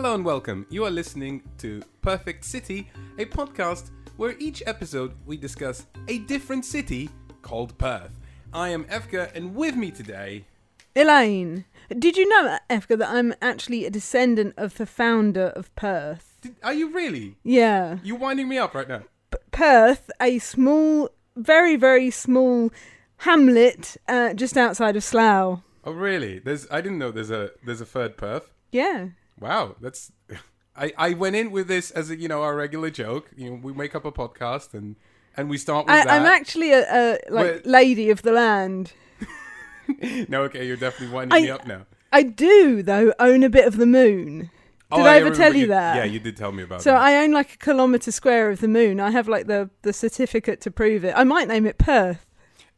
Hello and welcome. You are listening to Perfect City, a podcast where each episode we discuss a different city called Perth. I am Efka, and with me today, Elaine, did you know, Efka, that I'm actually a descendant of the founder of Perth? did, are you really? Yeah. You're winding me up right now? P- Perth, a small, very, very small hamlet uh, just outside of Slough. Oh, really? There's. I didn't know there's a there's a third Perth. Yeah. Wow, that's. I, I went in with this as a you know our regular joke. You know, we make up a podcast and and we start with I, that. I'm actually a, a like lady of the land. no, okay, you're definitely winding me I- up now. I do, though, own a bit of the moon. Oh, did I, ever remember tell you that? Yeah, you did tell me about it. So that. I own like a kilometre square of the moon. I have like the, the certificate to prove it. I might name it Perth.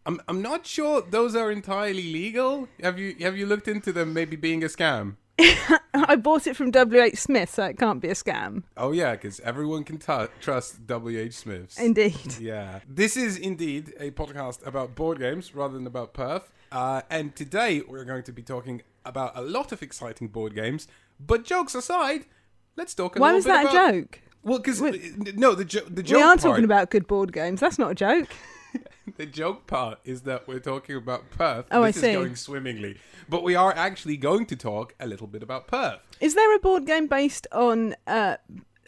I'm I'm not sure those are entirely legal. Have you have you looked into them maybe being a scam? I bought it from WH Smith, so it can't be a scam. Oh yeah, because everyone can tu trust W. H. Smiths. Indeed. yeah, this is indeed a podcast about board games rather than about Perth. Uh, and today we're going to be talking about a lot of exciting board games. But jokes aside, let's talk a Why was that about. a joke? Well, because no, the jo- the joke we are part, talking about good board games. That's not a joke. the joke part is that we're talking about Perth. Oh, I this see. is going swimmingly, but we are actually going to talk a little bit about Perth. Is there a board game based on uh,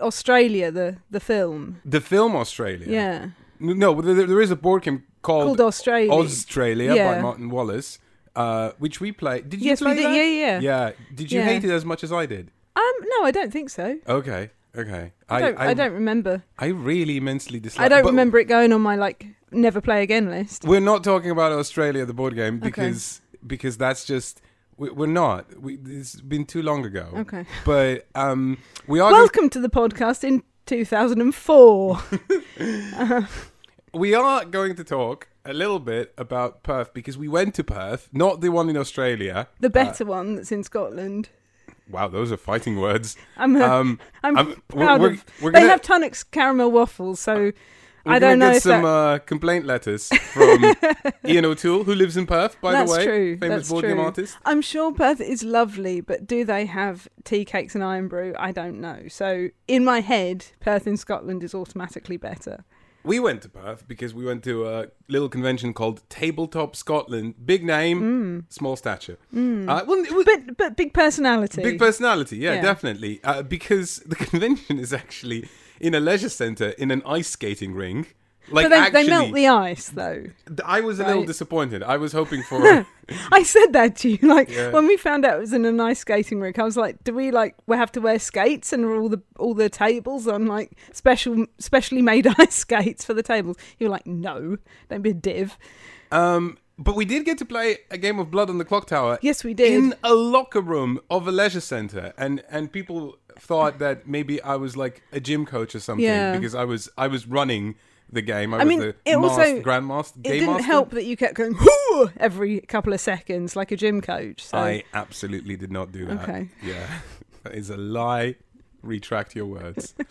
Australia, the the film? The film Australia. Yeah, No, there, there is a board game called, called Australia. Australia by Martin Wallace, uh, which we played. Did you Yes, we play did. that? Yeah, yeah. Yeah. Did you Yeah. hate it as much as I did? Um, no, I don't think so. Okay. Okay. I don't. I, don't remember. I really immensely dislike. I don't but remember it going on my like never play again list. We're not talking about Australia, the board game, because because that's just we, we're not. We, it's been too long ago. Okay. But um, we are. Welcome to the podcast in 2004. We are going to talk a little bit about Perth because we went to Perth, not the one in Australia. the better one that's in Scotland. Wow, those are fighting words. I'm. Uh, Um, I'm, I'm- we're- proud we're- of. we're they gonna- have Tunnocks caramel waffles, so we're I don't know get if some that. uh, complaint letters from Ian O'Toole, who lives in Perth, by That's the way, true. famous That's board game artist. I'm sure Perth is lovely, but do they have tea cakes and Irn-Bru? I don't know. So in my head, Perth in Scotland is automatically better. We went to Perth because we went to a little convention called Tabletop Scotland. Big name, small stature. Uh, well, it was Mm. But but big personality. big personality, yeah, Yeah. definitely. Uh, because the convention is actually in a leisure centre in an ice skating ring. Like but they, actually, they melt the ice though. I was a little disappointed. I was hoping for I said that to you. Like Yeah. when we found out it was in an ice skating rink, I was like, "Do we like we have to wear skates and all the all the tables on like special specially made ice skates for the tables?" You were like, "No, don't be a div." Um, but we did get to play a game of Blood on the Clock Tower Yes, we did. in a locker room of a leisure center, and and people thought that maybe I was like a gym coach or something Yeah. because I was I was running the game. I, was mean, the it master, also- grandmaster. it game didn't master. help that you kept going "Whoo!" every couple of seconds like a gym coach. So I absolutely did not do that. Okay. Yeah, that is a lie. Retract your words.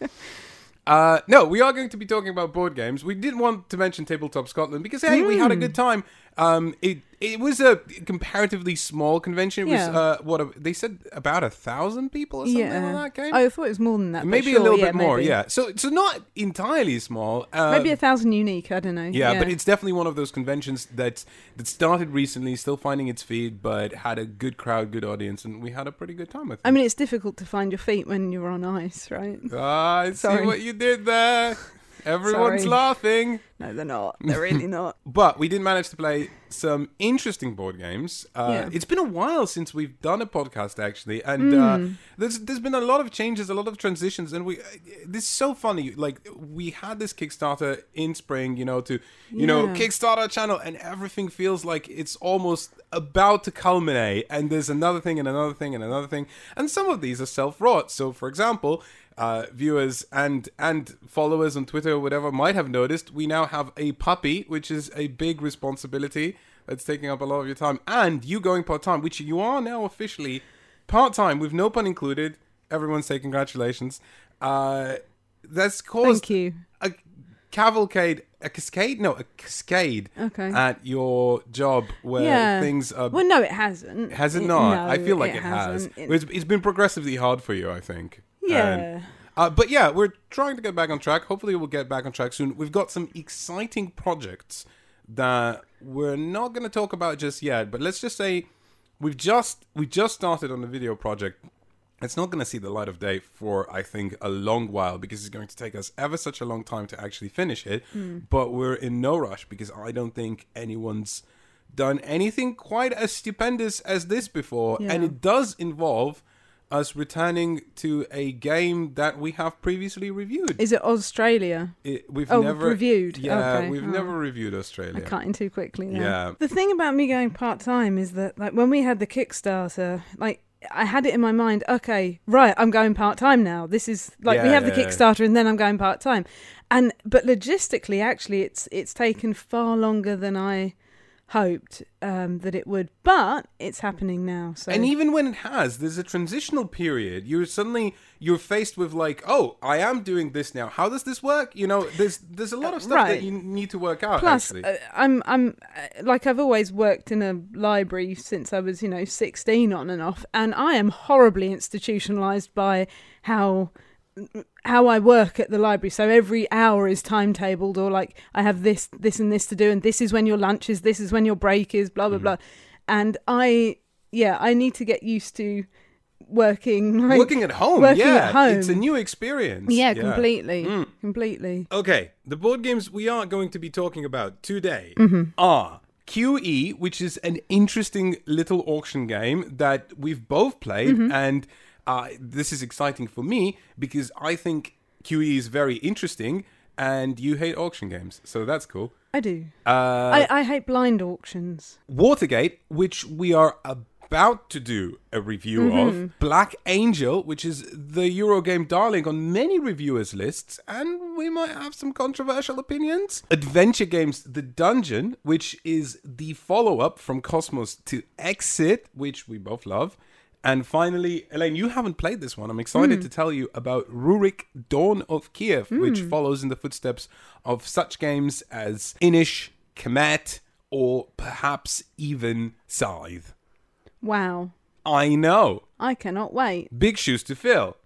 Uh, no, we are going to be talking about board games. We didn't want to mention Tabletop Scotland because hey, we had Hmm. a good time. Um, it it was a comparatively small convention. It was uh, what a, they said about a thousand people or something yeah, on that game. I thought it was more than that. maybe sure, a little yeah, bit more, maybe. yeah. So so not entirely small. Uh, Maybe a thousand unique. I don't know. yeah, but it's definitely one of those conventions that that started recently, still finding its feet, but had a good crowd, good audience, and we had a pretty good time with it. I mean, it's difficult to find your feet when you're on ice, right? Ah, I see what you did there. Everyone's Sorry. laughing. No, they're not. They're really not. But we did manage to play some interesting board games. Uh, Yeah. It's been a while since we've done a podcast, actually, and uh, Hmm. there's there's been a lot of changes, a lot of transitions, and we this is so funny. Like we had this Kickstarter in spring, you know, to you know Kickstarter channel, and everything feels like it's almost about to culminate, and there's another thing and another thing and another thing, and some of these are self-wrought. So, for example. Uh, viewers and and followers on Twitter or whatever might have noticed we now have a puppy, which is a big responsibility that's taking up a lot of your time, and you going part time, which you are now officially part time with no pun included. Everyone say congratulations. Uh, that's caused Thank you. a cavalcade a cascade? No, a cascade Okay. at your job where Yeah. things are. well, no, it hasn't. has it not? no, I feel like it, has. hasn't. It- It's, it's been progressively hard for you, I think. yeah. And- uh, but yeah, we're trying to get back on track. Hopefully, we'll get back on track soon. We've got some exciting projects that we're not going to talk about just yet. But let's just say we've just we just started on the video project. It's not going to see the light of day for I think a long while because it's going to take us ever such a long time to actually finish it. Hmm. But we're in no rush because I don't think anyone's done anything quite as stupendous as this before, and it does involve us returning to a game that we have previously reviewed. Is it Australia? It, we've Oh, never reviewed. Yeah, Okay. we've Oh. never reviewed Australia. I cut in too quickly now. Yeah. The thing about me going part time is that, like, when we had the Kickstarter, like, I had it in my mind, okay, right, I'm going part time now. This is like we Yeah, have the yeah, yeah. Kickstarter and then I'm going part time. And but logistically actually it's it's taken far longer than I hoped um, that it would. But it's happening now. So And even when it has, there's a transitional period. You're suddenly you're faced with like, oh, I am doing this now. How does this work? You know, there's there's a lot of stuff that you need to work out. Plus, actually, uh, I'm I'm uh, like I've always worked in a library since I was you know 16 on and off, and I am horribly institutionalized by how how I work at the library. So every hour is timetabled, or like I have this this and this to do, and this is when your lunch is, this is when your break is, blah blah Mm-hmm. blah. And I yeah, I need to get used to working like working at home, working yeah, at home. it's a new experience. yeah, completely, Mm. completely. Okay, the board games we are going to be talking about today Mm-hmm. are QE, which is an interesting little auction game that we've both played, Mm-hmm. and uh, this is exciting for me because I think QE is very interesting, and you hate auction games, so that's cool. I do. Uh, I, I hate blind auctions. Watergate, which we are about to do a review of. Black Angel, which is the Eurogame darling on many reviewers' lists, and we might have some controversial opinions. Adventure Games The Dungeon, which is the follow up from Kosmos to Exit, which we both love. And finally, Elaine, you haven't played this one. I'm excited to tell you about Rurik Dawn of Kiev, which follows in the footsteps of such games as Inis, Kemet, or perhaps even Scythe. Wow. I know. I cannot wait. Big shoes to fill.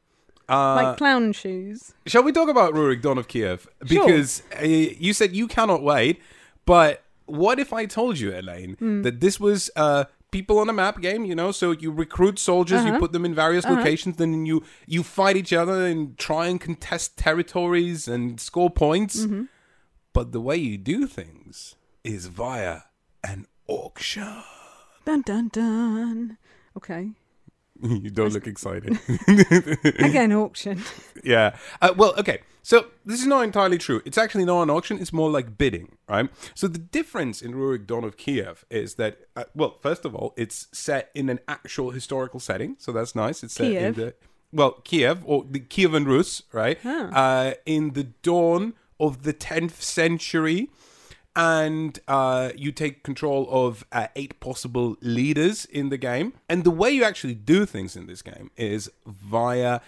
Uh, Like clown shoes. shall we talk about Rurik Dawn of Kiev? Because uh, you said you cannot wait, but what if I told you, Elaine, Hmm. that this was uh, people on a map game, you know? So you recruit soldiers, you Uh-huh. put them in various locations, then you, you fight each other and try and contest territories and score points. Mm-hmm. But the way you do things is via an auction. Dun dun dun. Okay. you don't look excited. Again, auction. yeah. Uh, well, okay. So this is not entirely true. It's actually not an auction. It's more like bidding, right? So the difference in Rurik Dawn of Kiev is that, uh, well, first of all, it's set in an actual historical setting, so that's nice. It's set in the well Kiev or the Kievan Rus, right? Uh, in the dawn of the 10th century. And uh, you take control of uh, eight possible leaders in the game. And the way you actually do things in this game is via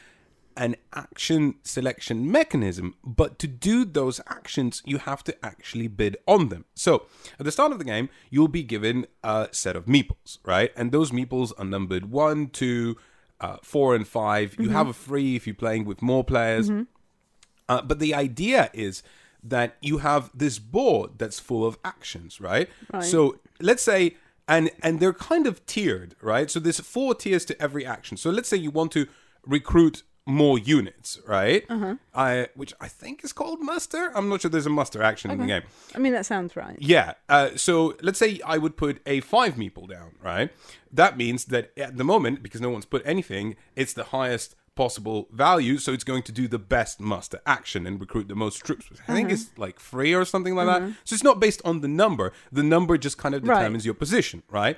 an action selection mechanism, but to do those actions, you have to actually bid on them. So, at the start of the game, you'll be given a set of meeples, right? And those meeples are numbered one, two, uh, four, and 5 You have a free if you're playing with more players. Uh, but the idea is that you have this board that's full of actions, right? Right. So let's say, and and they're kind of tiered, right? So there's four tiers to every action. So let's say you want to recruit more units, right? Uh-huh. I, which I think is called muster. I'm not sure there's a muster action in the game. I mean, that sounds right. Yeah. Uh, so let's say I would put a five meeple down, right? That means that at the moment, because no one's put anything, it's the highest possible value. So it's going to do the best muster action and recruit the most troops. which I think it's like free or something like that. So it's not based on the number. The number just kind of Right. determines your position, right?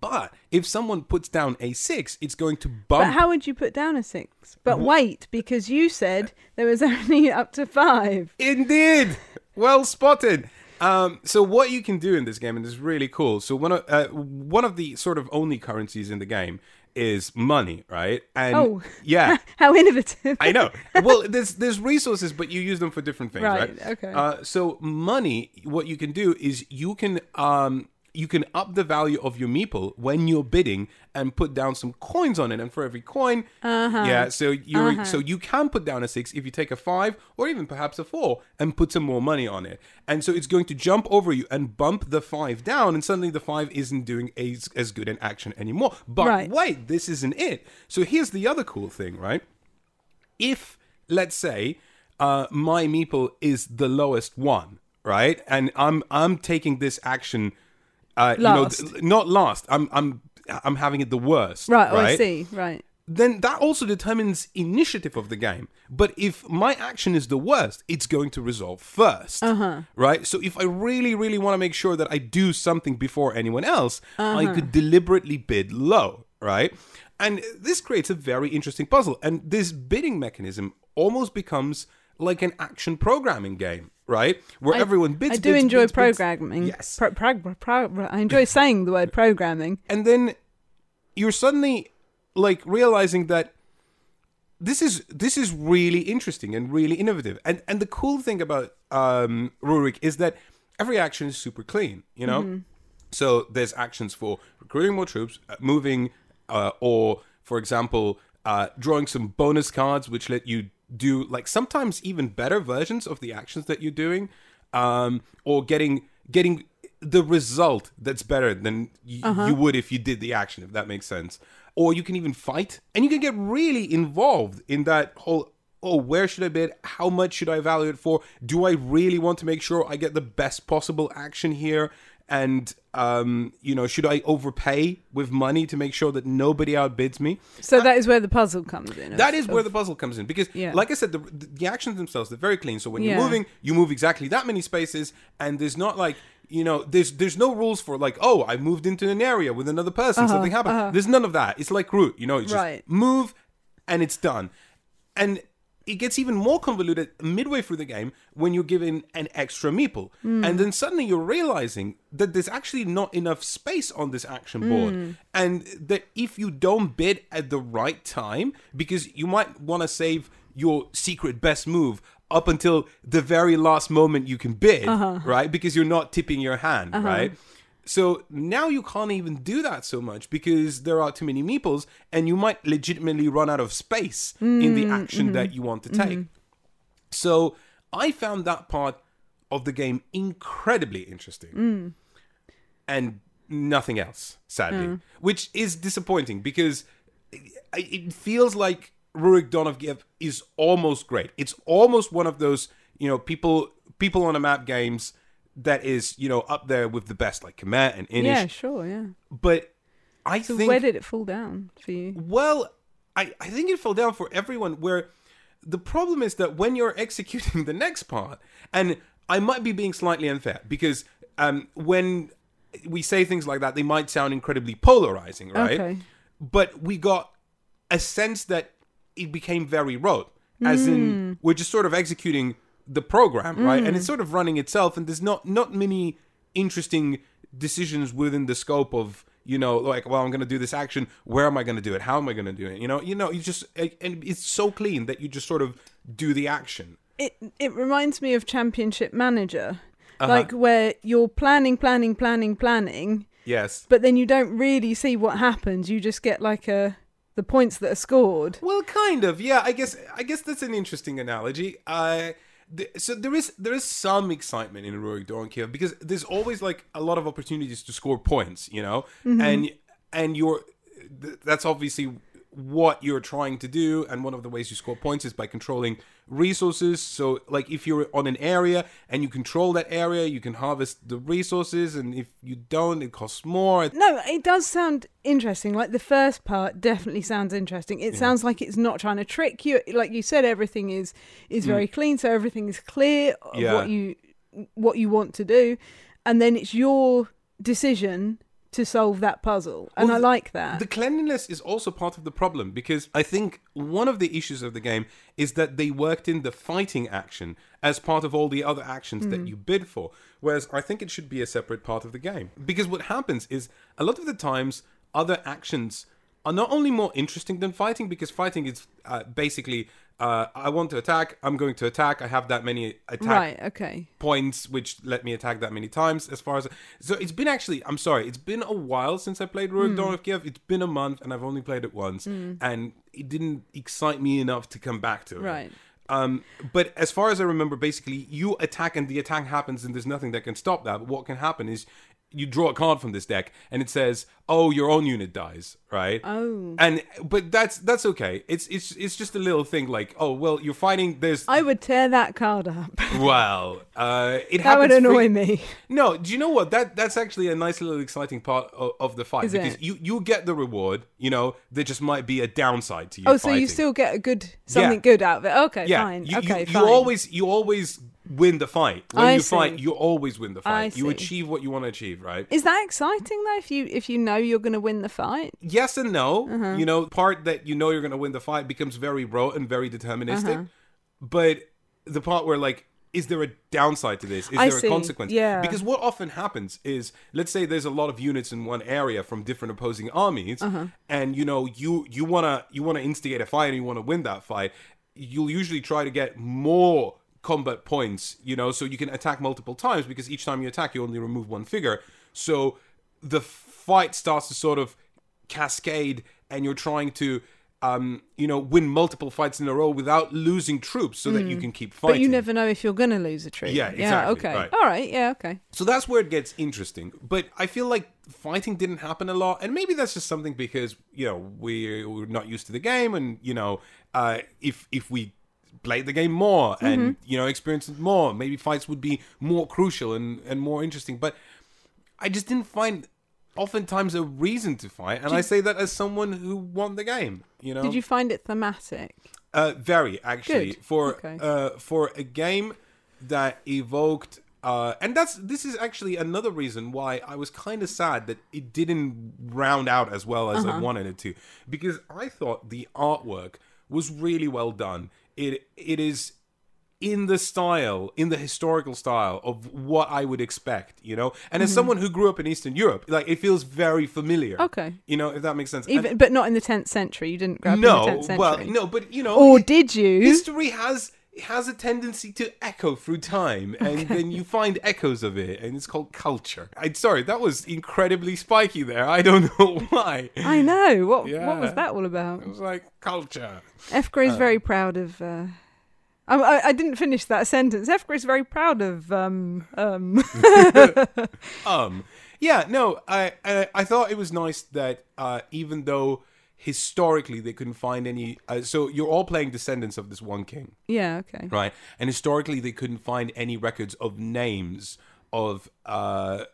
But if someone puts down a six, it's going to bump. But how would you put down a six? But wait, because you said there was only up to five. Indeed, well spotted. Um, so what you can do in this game, and this is really cool. So one of uh, one of the sort of only currencies in the game is money, right? And Oh. yeah, How innovative. I know. Well, there's there's resources, but you use them for different things, right? Right, okay. Uh, so money, what you can do is you can um you can up the value of your meeple when you're bidding and put down some coins on it, and for every coin, Uh-huh. yeah. So you so you can put down a six if you take a five or even perhaps a four and put some more money on it, and so it's going to jump over you and bump the five down, and suddenly the five isn't doing as, as good an action anymore. But Right. wait, this isn't it. So here's the other cool thing, right? if let's say uh, my meeple is the lowest one, right, and I'm I'm taking this action, uh, you know, not last. I'm I'm I'm having it the worst, right, oh. I see. Right. Then that also determines initiative of the game. But if my action is the worst, it's going to resolve 1st Uh-huh. right? So if I really, really want to make sure that I do something before anyone else, Uh-huh. I could deliberately bid low, right? And this creates a very interesting puzzle. And this bidding mechanism almost becomes like an action programming game, right? Where everyone bids. I do bids, enjoy bids, bids. programming. Yes. Pro- prog- pro- I enjoy saying the word programming. and then you're suddenly like realizing that this is this is really interesting and really innovative and and the cool thing about um rurik is that every action is super clean you know so there's actions for recruiting more troops uh, moving uh, or for example uh drawing some bonus cards which let you do like sometimes even better versions of the actions that you're doing um or getting getting the result that's better than y- you would if you did the action if that makes sense. Or you can even fight and you can get really involved in that whole oh where should i bid? How much should i value it for? Do i really want to make sure i get the best possible action here and um you know should i overpay with money to make sure that nobody outbids me So that is where the puzzle comes in. of- that is where of- the puzzle comes in because, Yeah. like I said, the, the actions themselves they're very clean. So when you're moving, you move exactly that many spaces, and there's not like you know, there's there's no rules for like, oh, I moved into an area with another person, something happened. There's none of that. It's like root, you know, you just Uh-huh, Right. move, and it's done, and. It gets even more convoluted midway through the game when you're given an extra meeple. Hmm. And then suddenly you're realizing that there's actually not enough space on this action board. Hmm. And that if you don't bid at the right time, because you might want to save your secret best move up until the very last moment you can bid, Uh-huh. right? Because you're not tipping your hand, right? So now you can't even do that so much because there are too many meeples and you might legitimately run out of space in the mm, action that mm-hmm. you want to take. Mm-hmm. So I found that part of the game incredibly interesting. Mm. And nothing else, sadly, which is disappointing because it, feels like Rurik Kiev is almost great. It's almost one of those, you know, people people on a map games that is, you know, up there with the best, like Kemet and Inis. Yeah, sure, yeah. But I So think where did it fall down for you? well, I, I think it fell down for everyone where the problem is that when you're executing the next part, and I might be being slightly unfair because um, when we say things like that, they might sound incredibly polarizing, right? Okay. But we got a sense that it became very rote, as in we're just sort of executing the program, right? And it's sort of running itself, and there's not not many interesting decisions within the scope of you know like well i'm going to do this action where am i going to do it how am i going to do it you know you know you just and it's so clean that you just sort of do the action It it reminds me of Championship Manager, Uh-huh. like where you're planning, planning, planning, planning, yes but then you don't really see what happens. You just get like a the points that are scored. well kind of yeah i guess i guess that's an interesting analogy uh so there is there is some excitement in Rurik Kiev because there's always like a lot of opportunities to score points, you know, mm-hmm. and and you're that's obviously what you're trying to do and one of the ways you score points is by controlling resources so like if you're on an area and you control that area you can harvest the resources and if you don't it costs more No, it does sound interesting. Like the first part definitely sounds interesting. It sounds like it's not trying to trick you. Like you said, everything is is very clean, so everything is clear of Mm. Yeah. what you what you want to do, and then it's your decision to solve that puzzle. And Well, I like that. The cleanliness is also part of the problem because I think one of the issues of the game is that they worked in the fighting action as part of all the other actions that hmm. you bid for. Whereas I think it should be a separate part of the game. Because what happens is a lot of the times other actions are not only more interesting than fighting because fighting is uh, basically uh, I want to attack, I'm going to attack. I have that many attack Right. Okay. points which let me attack that many times as far as so it's been actually i'm sorry it's been a while since i played Hmm. Rurik Dawn of kiev it's been a month and i've only played it once and it didn't excite me enough to come back to it Right. um but as far as i remember basically you attack and the attack happens and there's nothing that can stop that but what can happen is you draw a card from this deck and it says oh your own unit dies right Oh. and but that's that's okay it's it's it's just a little thing like oh well you're fighting there's I would tear that card up. well uh it that would annoy me. no, do you know what? That that's actually a nice little exciting part of, of the fight Is because it? you you get the reward. You know, there just might be a downside to you. Oh, so you fighting. still get a good something Yeah. good out of it. Okay, yeah. fine. You, okay, you, fine. you always you always win the fight when I you see. fight. You always win the I fight. You see. achieve what you want to achieve, right? Is that exciting though? If you if you know you're going to win the fight, Yes and no. Uh-huh. You know, part that you know you're going to win the fight becomes very raw and very deterministic. Uh-huh. But the part where like is there a downside to this? Is I there see. a consequence? Yeah. Because what often happens is, let's say there's a lot of units in one area from different opposing armies, Uh-huh. and you know you you wanna you wanna instigate a fight and you wanna win that fight. You'll usually try to get more combat points, you know, so you can attack multiple times because each time you attack, you only remove one figure. So the fight starts to sort of cascade, and you're trying to. Um, you know, win multiple fights in a row without losing troops, so that you can keep fighting. Mm. but you never know if you're going to lose a troop. Yeah, Yeah. Okay. right. All right. Yeah. Okay. So that's where it gets interesting. But I feel like fighting didn't happen a lot, and maybe that's just something because you know we we're not used to the game, and you know uh, if if we played the game more and Mm-hmm. you know experienced it more, maybe fights would be more crucial and and more interesting. But I just didn't find oftentimes a reason to fight, and I say that as someone who won the game. You know, Did you find it thematic? uh, very actually Good. for Okay. uh, for a game that evoked. Uh, and that's this is actually another reason why I was kind of sad that it didn't round out as well as Uh-huh. I wanted it to, because I thought the artwork was really well done. It it is in the style, in the historical style of what I would expect, you know. And as someone who grew up in Eastern Europe, like it feels very familiar. Mm-hmm. Okay. you know if that makes sense. And- Even, but not in the 10th century. You didn't grow up in the 10th century. well, no, but you know, Or did you? history has has a tendency to echo through time and then you find echoes of it and it's called culture i'm sorry that was incredibly spiky there i don't know why I know. What Yeah. what was that all about? it was like culture f Efka is very proud of. Uh, I, I, didn't finish that sentence. Efka is very proud of. Um, um, um yeah no i i, I thought it was nice that uh even though historically they couldn't find any uh, so you're all playing descendants of this one king yeah. Okay. right? And historically, they couldn't find any records of names of uh,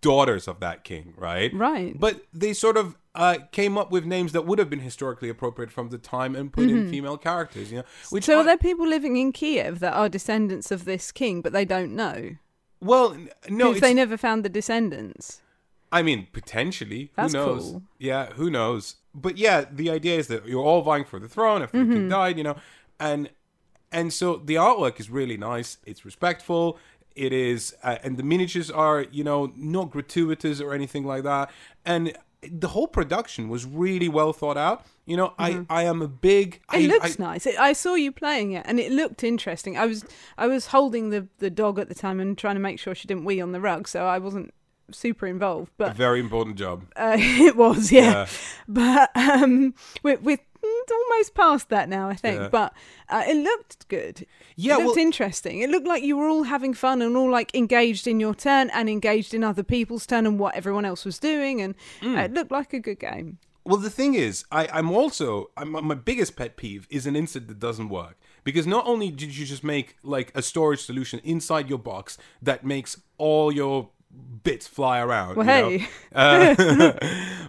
daughters of that king, right? Right. But they sort of uh, came up with names that would have been historically appropriate from the time and put in female characters, you know. Which Mm-hmm. so are there people living in Kiev that are descendants of this king, but they don't know? well, no, they never found the descendants. I mean, potentially. That's who knows? cool. Yeah, who knows? But yeah, the idea is that you're all vying for the throne after the Mm-hmm. king died, you know, and and so the artwork is really nice. It's respectful. It is, uh, and the miniatures are, you know, not gratuitous or anything like that. And the whole production was really well thought out. You know, I I am a big. Mm-hmm. It I, looks I, nice. It, I saw you playing it, and it looked interesting. I was I was holding the the dog at the time and trying to make sure she didn't wee on the rug, so I wasn't super involved. A But very important job. uh, it was, yeah. Yeah. But um, we're, we're almost past that now, I think. Yeah. But uh, it looked good. Yeah, it looked well- interesting. It looked like you were all having fun and all like engaged in your turn and engaged in other people's turn and what everyone else was doing, and Mm. uh, it looked like a good game. Well, the thing is, I, I'm also I'm, my biggest pet peeve is an insert that doesn't work because not only did you just make like a storage solution inside your box that makes all your bits fly around, Well, you know, hey. uh,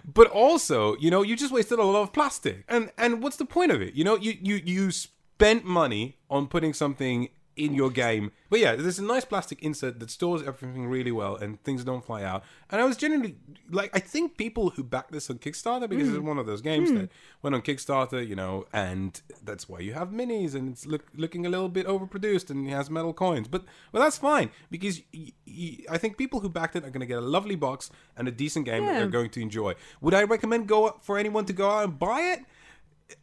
but also you know you just wasted a lot of plastic, and and what's the point of it? You know, you you you spent money on putting something in your game. But yeah, there's a nice plastic insert that stores everything really well and things don't fly out. And I was genuinely like, I think people who backed this on Kickstarter because Hmm. it's one of those games that went on Kickstarter, you know, and that's why you have minis and it's look, looking a little bit overproduced and it has metal coins. But well, that's fine because y- y- I think people who backed it are going to get a lovely box and a decent game that they're going to enjoy. Would I recommend go for anyone to go out and buy it?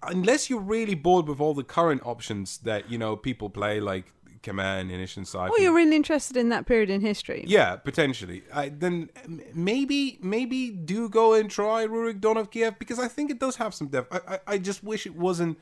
unless you're really bored with all the current options that you know people play, like Command, Initial Siphon. Or you're really interested in that period in history. yeah, potentially. I, then maybe maybe do go and try Rurik Dawn of Kiev because I think it does have some depth. I, I, I just wish it wasn't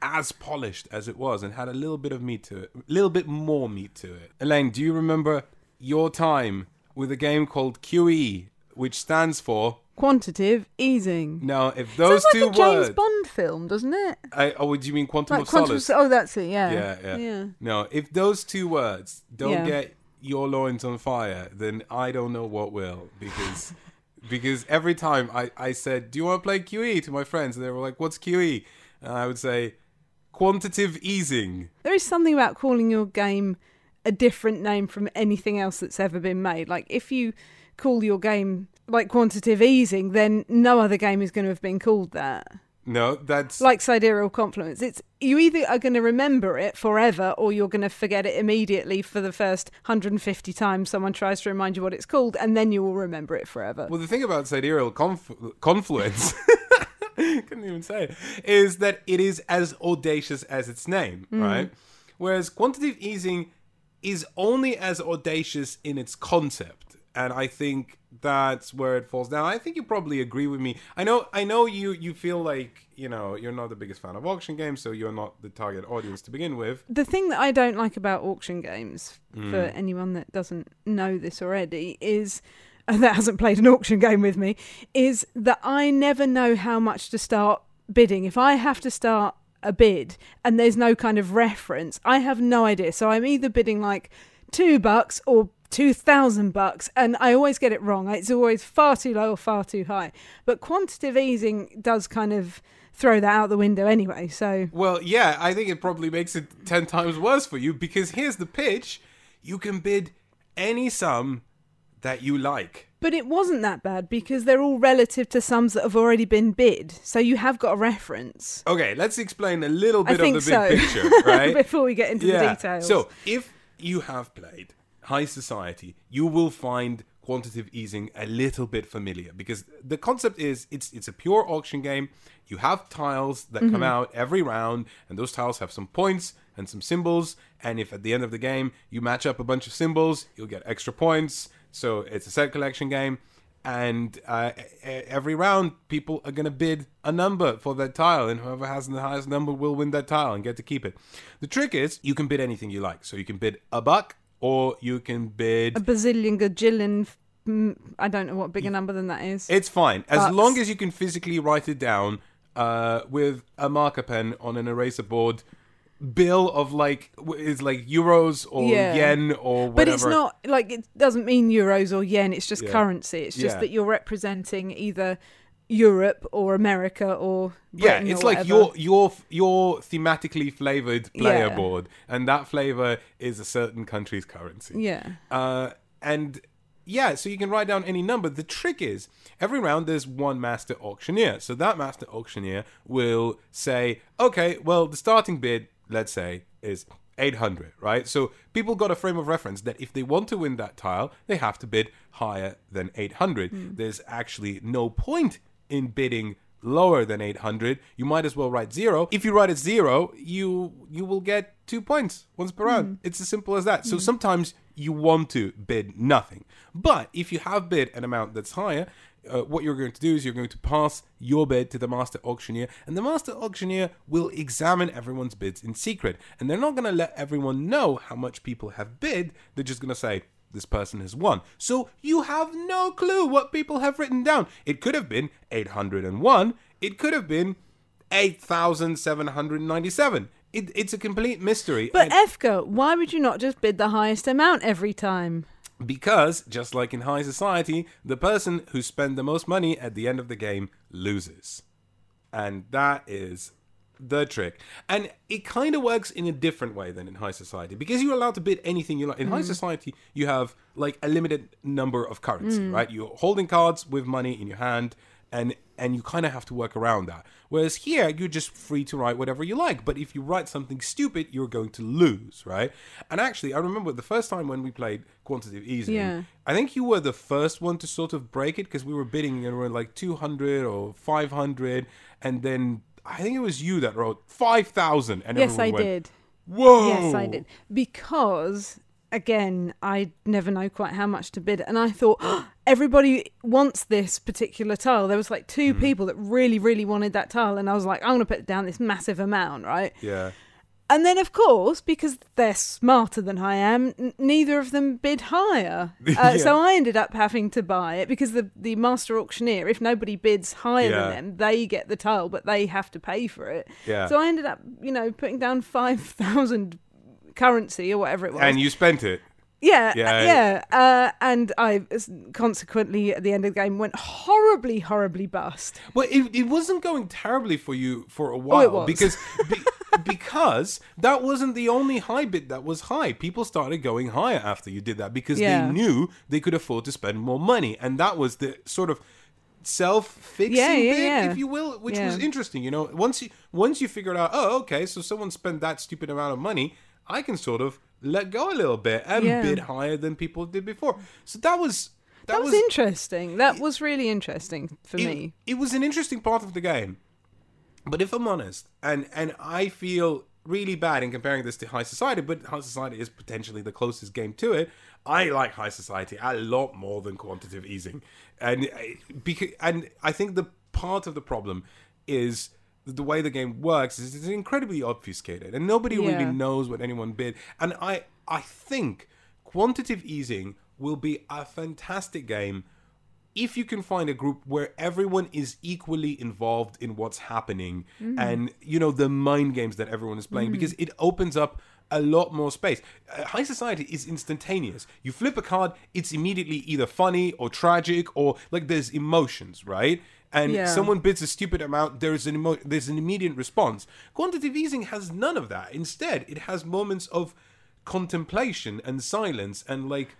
as polished as it was and had a little bit of meat to it, a little bit more meat to it. Elaine, do you remember your time with a game called QE, which stands for Quantitative easing. now? If those Sounds two like a James words, Bond film, doesn't it? I, oh, do you mean Quantum Like of Quantum Solace? Sol- Oh, that's it. Yeah. Yeah, yeah. Yeah. No, if those two words don't Yeah. get your loins on fire, then I don't know what will. Because because every time I, I said, Do you want to play QE to my friends? And they were like, What's QE? And I would say, Quantitative easing. There is something about calling your game a different name from anything else that's ever been made. Like if you call your game like quantitative easing, then no other game is going to have been called that. No, that's Like sidereal confluence. It's you either are going to remember it forever or you're going to forget it immediately for the first 150 times someone tries to remind you what it's called and then you will remember it forever. Well, the thing about sidereal conf- confluence, couldn't even say it, is that it is as audacious as its name, mm. right? Whereas quantitative easing is only as audacious in its concept, and I think that's where it falls down. I think you probably agree with me. I know, I know you you feel like you know you're not the biggest fan of auction games, so you're not the target audience to begin with. the thing that I don't like about auction games, for Mm. anyone that doesn't know this already, is that hasn't played an auction game with me, is that I never know how much to start bidding. If I have to start a bid and there's no kind of reference, I have no idea. So I'm either bidding like two bucks or two thousand bucks, and I always get it wrong. It's always far too low or far too high. But quantitative easing does kind of throw that out the window anyway. So Well, yeah, I think it probably makes it 10 times worse for you because here's the pitch you can bid any sum that you like. But it wasn't that bad because they're all relative to sums that have already been bid. So you have got a reference. Okay, let's explain a little bit of the so. big picture, right? Before we get into the details. So, if you have played High Society, you will find quantitative easing a little bit familiar because the concept is it's it's a pure auction game. You have tiles that Mm-hmm. come out every round, and those tiles have some points and some symbols. And if at the end of the game you match up a bunch of symbols, you'll get extra points. So it's a set collection game. And uh, every round, people are going to bid a number for that tile, and whoever has the highest number will win that tile and get to keep it. The trick is you can bid anything you like. So you can bid a buck, or you can bid a bazillion, gajillion. I don't know what bigger number than that is. It's fine as Bucks. long as you can physically write it down uh, with a marker pen on an eraser board. Bill of like is like euros or Yeah. yen or whatever. but it's not like it doesn't mean euros or yen. It's just Yeah. currency. It's just Yeah. that you're representing either Europe or America or Yeah, it's or like your your your thematically flavored player Yeah. board, and that flavor is a certain country's currency. yeah. Uh, and yeah, so you can write down any number. The trick is every round there's one master auctioneer. So that master auctioneer will say, okay, well, the starting bid, let's say, is 800, right? So people got a frame of reference that if they want to win that tile, they have to bid higher than 800. There's actually no point in bidding lower than 800 you might as well write zero. If you write it zero you you will get two points once per round. It's as simple as that. So sometimes you want to bid nothing. But if you have bid an amount that's higher uh, what you're going to do is you're going to pass your bid to the master auctioneer and the master auctioneer will examine everyone's bids in secret. And they're not going to let everyone know how much people have bid. They're just going to say this person has won. So you have no clue what people have written down. It could have been 801. It could have been 8,797. It, it's a complete mystery. But and- Efka, why would you not just bid the highest amount every time? because, just like in high society, the person who spent the most money at the end of the game loses. And that is the trick. And it kind of works in a different way than in high society because you're allowed to bid anything you like. In high mm. society, you have like a limited number of currency, mm. right? You're holding cards with money in your hand and and you kind of have to work around that. Whereas here, you're just free to write whatever you like. But if you write something stupid, you're going to lose, right? And actually, I remember the first time when we played quantitative easing. Yeah. I think you were the first one to sort of break it because we were bidding and we were like 200 or 500, and then I think it was you that wrote 5,000, and Yes, I went, did. Whoa! Yes, I did. Because again, I never know quite how much to bid, and I thought everybody wants this particular tile. There was like two Hmm. people that really, really wanted that tile, and I was like, I'm going to put down this massive amount, right? Yeah. And then, of course, because they're smarter than I am, n- neither of them bid higher. Uh, Yeah. So I ended up having to buy it because the, the master auctioneer, if nobody bids higher Yeah. than them, they get the tile, but they have to pay for it. Yeah. So I ended up, you know, putting down 5,000 currency or whatever it was. And you spent it. Yeah, Yeah. yeah, yeah. Uh, and I consequently at the end of the game went horribly, horribly bust. Well, it, it wasn't going terribly for you for a while Oh, it was. because be, because that wasn't the only high bid that was high. People started going higher after you did that because Yeah. they knew they could afford to spend more money, and that was the sort of self-fixing Yeah, yeah, bid, yeah. if you will, which was interesting. You know, once you once you figured out, oh, okay, so someone spent that stupid amount of money, I can sort of let go a little bit and Yeah. bid higher than people did before. So that was that, That, was, interesting. That was really interesting for it, me. It was an interesting part of the game. But if I'm honest, and and I feel really bad in comparing this to High Society, but High Society is potentially the closest game to it. I like High Society a lot more than quantitative easing, and eh, because and I think the part of the problem is the way the game works is it's incredibly obfuscated, and nobody really knows what anyone bid. And I I think quantitative easing will be a fantastic game if you can find a group where everyone is equally involved in what's happening and you know the mind games that everyone is playing because it opens up a lot more space. Uh, high society is instantaneous. You flip a card it's immediately either funny or tragic or like there's emotions right and Yeah. someone bids a stupid amount there's an emo- there's an immediate response quantitative easing has none of that instead it has moments of contemplation and silence and like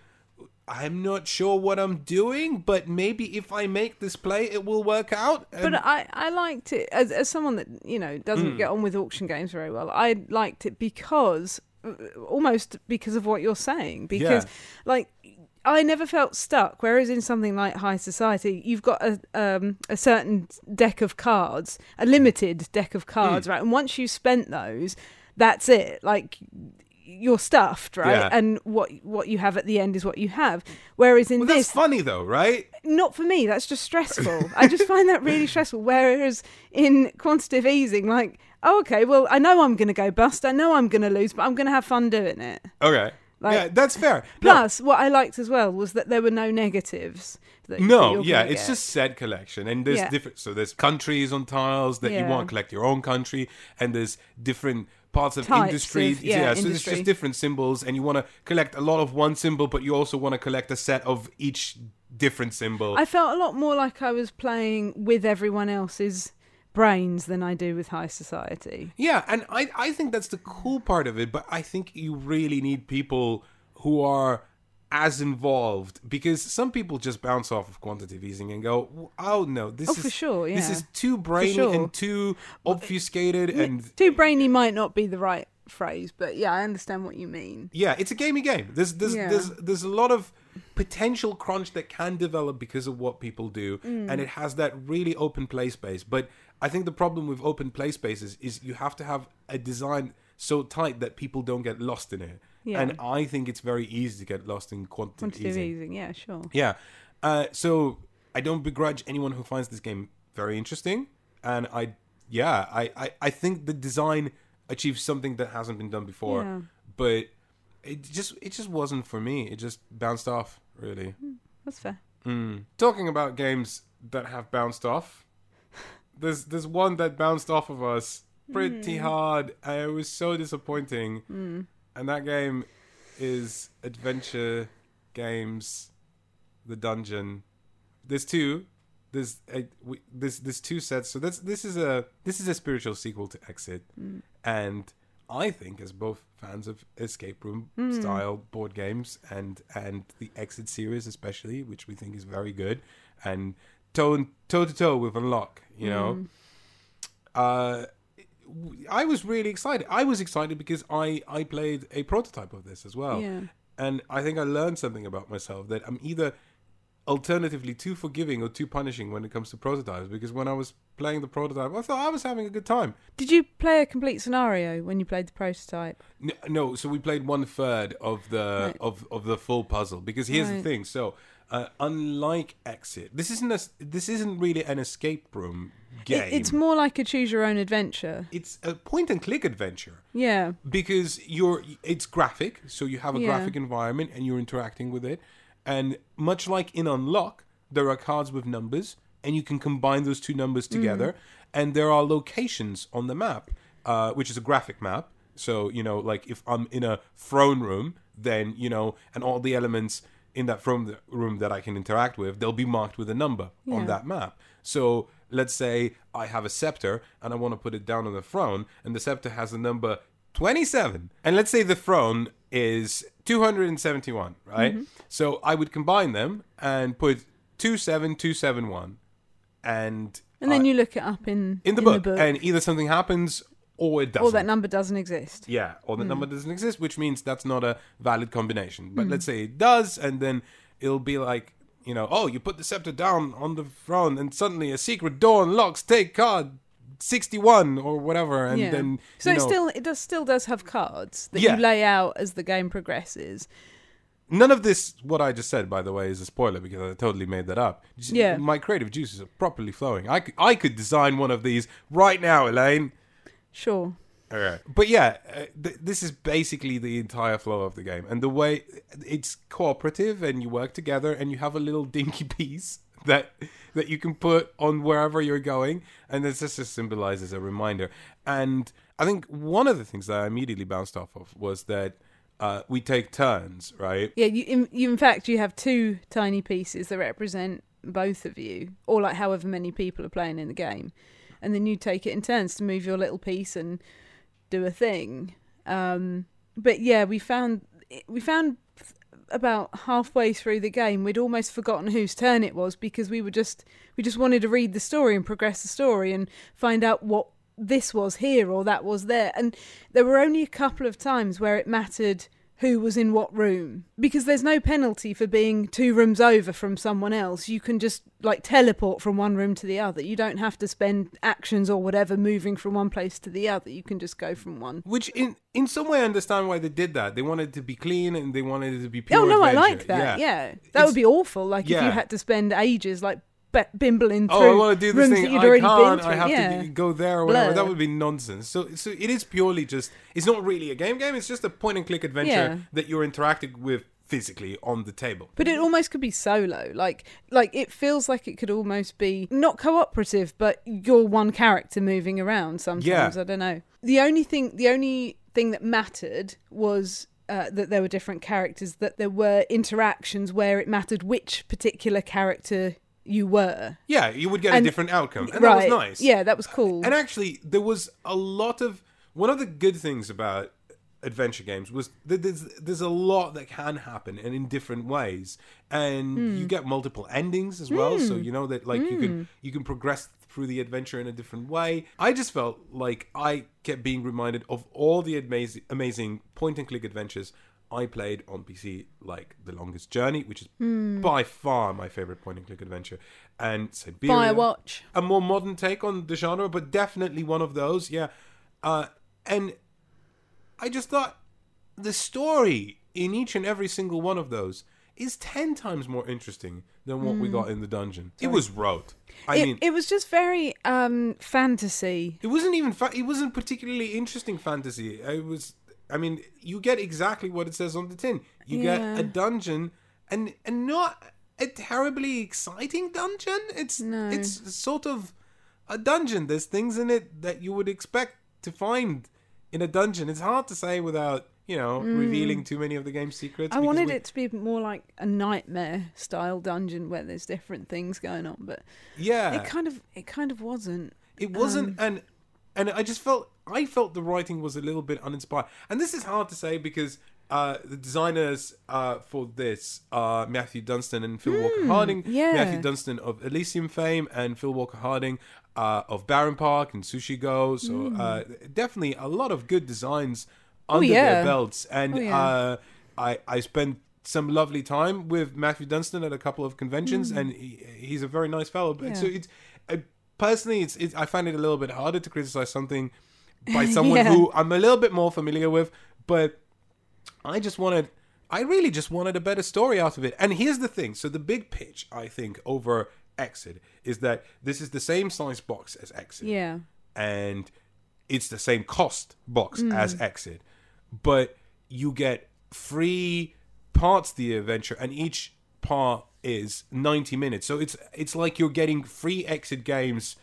I'm not sure what I'm doing, but maybe if I make this play, it will work out. But I, I liked it as, as someone that you know doesn't get on with auction games very well. I liked it because uh, almost because of what you're saying. Because Yeah. like I never felt stuck. Whereas in something like High Society, you've got a um, a certain deck of cards, a limited deck of cards, Hmm. right? And once you've spent those, that's it. Like you're stuffed, right? Yeah. And what what you have at the end is what you have. Whereas in well, this, that's funny though, right? not for me. That's just stressful. I just find that really stressful. Whereas in quantitative easing, like, oh, okay, well, I know I'm going to go bust. I know I'm going to lose, but I'm going to have fun doing it. Okay, Like- yeah, that's fair. No, Plus, what I liked as well was that there were no negatives. That, no, yeah, it's get. just set collection, and there's Yeah. different. So there's countries on tiles that you want to collect your own country, and there's different parts of Types industry. of- yeah, so there's just different symbols, and you want to collect a lot of one symbol, but you also want to collect a set of each different symbol. I felt a lot more like I was playing with everyone else's brains than I do with high society. Yeah, and I I think that's the cool part of it, but I think you really need people who are as involved because some people just bounce off of quantitative easing and go, "Oh no, this Oh, is for sure, this is too brainy sure. and too obfuscated and Too brainy might not be the right phrase, but yeah, I understand what you mean. yeah, it's a gamey game. There's there's Yeah. there's there's a lot of potential crunch that can develop because of what people do, Mm. and it has that really open play space. But I think the problem with open play spaces is you have to have a design so tight that people don't get lost in it. Yeah. And I think it's very easy to get lost in quantitative, Quantitative easing. easing, yeah, sure. Yeah. Uh, so I don't begrudge anyone who finds this game very interesting, and I yeah I I, I think the design achieves something that hasn't been done before, Yeah. but it just it just wasn't for me. It just bounced off really. That's fair. Mm. Talking about games that have bounced off, there's there's one that bounced off of us pretty hmm. hard, and it was so disappointing. Hmm. And that game is Adventure Games, The Dungeon. There's two. there's a, we, there's there's two sets. So that's this is a this is a spiritual sequel to Exit, hmm. and I think as both fans of escape room style board games and and the Exit series especially, which we think is very good, and toe toe to toe with Unlock, you know. Uh, I was really excited. I was excited because I I played a prototype of this as well, Yeah. and I think I learned something about myself that I'm either alternatively too forgiving or too punishing when it comes to prototypes. Because when I was playing the prototype, I thought I was having a good time. Did you play a complete scenario when you played the prototype? No, no so we played one third of the Right. of of the full puzzle. Because here's the thing: so uh, unlike Exit, this isn't a this isn't really an escape room It- game. it's more like a choose your own adventure. it's a point and click adventure. Yeah. because you're it's graphic so you have a Yeah. graphic environment and you're interacting with it and much like in unlock there are cards with numbers and you can combine those two numbers together and there are locations on the map uh, which is a graphic map so you know like if i'm in a throne room then you know and all the elements in that throne room that i can interact with they'll be marked with a number on that map so let's say I have a scepter and I want to put it down on the throne, and the scepter has the number 27. And let's say the throne is 271, right? Mm-hmm. So I would combine them and put 27271. And, And then uh, you look it up in in the book, and either something happens or it doesn't. or that number doesn't exist. Yeah, or Hmm. the number doesn't exist, which means that's not a valid combination. But let's say it does, and then it'll be like, you know, oh, you put the scepter down on the throne, and suddenly a secret door unlocks. Take card sixty-one or whatever, and yeah. then so you it still it does still does have cards that Yeah. you lay out as the game progresses. none of this what I just said, by the way, is a spoiler because I totally made that up. Yeah. my creative juices are properly flowing. I could, I could design one of these right now, Elaine. Sure. All right. But yeah, uh, th- this is basically the entire flow of the game. And the way it's cooperative and you work together and you have a little dinky piece that that you can put on wherever you're going and this just symbolizes a reminder. And I think one of the things that I immediately bounced off of was that uh, we take turns, right? Yeah, you in, you in fact you have two tiny pieces that represent both of you, or like however many people are playing in the game, and then you take it in turns to move your little piece and do a thing. Um, but yeah, we found we found about halfway through the game we'd almost forgotten whose turn it was because we were just we just wanted to read the story and progress the story and find out what this was here or that was there and there were only a couple of times where it mattered who was in what room. Because there's no penalty for being two rooms over from someone else. You can just like teleport from one room to the other. You don't have to spend actions or whatever moving from one place to the other. You can just go from one. Which in in some way I understand why they did that. They wanted it to be clean and they wanted it to be oh, pure Oh no, I like that. Yeah, that It's- would be awful. Like if you had to spend ages like b- bimbling through oh, I want to do this rooms thing. that you'd I already can't. been through. I have yeah. to go there or whatever. Blur. That would be nonsense. So, so it is purely just. It's not really a game. Game. It's just a point and click adventure Yeah. that you're interacting with physically on the table. But it almost could be solo. Like like it feels like it could almost be not cooperative, but you're one character moving around sometimes. Yeah. I don't know. The only thing the only thing that mattered was uh, that there were different characters, that there were interactions where it mattered which particular character you were. Yeah, you would get And- a different outcome, and right. that was nice. Yeah, that was cool. And actually, there was a lot of one of the good things about adventure games was that there's there's a lot that can happen and in different ways, and Hmm. you get multiple endings as well. So you know that like you can you can progress through the adventure in a different way. I just felt like I kept being reminded of all the amazing amazing point and click adventures. I played on PC like The Longest Journey, which is Hmm. by far my favorite point and click adventure, and Syberia Firewatch. a more modern take on the genre, but definitely one of those. Yeah, uh, and I just thought the story in each and every single one of those is ten times more interesting than what we got in the dungeon. It was rote. I Hmm. it, mean, it was just very um fantasy. it wasn't even. Fa- it wasn't particularly interesting fantasy. It was. I mean, you get exactly what it says on the tin. You Yeah. get a dungeon, and and not a terribly exciting dungeon. It's No. it's sort of a dungeon. There's things in it that you would expect to find in a dungeon. It's hard to say without you know, revealing too many of the game's secrets. Mm. I wanted we- it to be more like a nightmare style dungeon where there's different things going on, but Yeah, it kind of it kind of wasn't. It wasn't, Um, and and I just felt I felt the writing was a little bit uninspired, and this is hard to say because uh, the designers uh, for this are Matthew Dunstan and Phil Walker Harding. Hmm, yeah. Matthew Dunstan of Elysium fame and Phil Walker Harding uh, of Barenpark and Sushi Go. So uh, definitely a lot of good designs under. Oh, yeah. their belts, and Oh, yeah. uh, I I spent. Some lovely time with Matthew Dunstan at a couple of conventions, and he, he's a very nice fellow. But. Yeah. So it's uh, personally, it's, it's I find it a little bit harder to criticize something by someone Yeah. who I'm a little bit more familiar with, but I just wanted, I really just wanted a better story out of it. And here's the thing: so the big pitch, I think, over Exit is that this is the same size box as Exit, Yeah. and it's the same cost box Mm. as Exit, but you get free parts the adventure, and each part is 90 minutes. So it's it's like you're getting free Exit games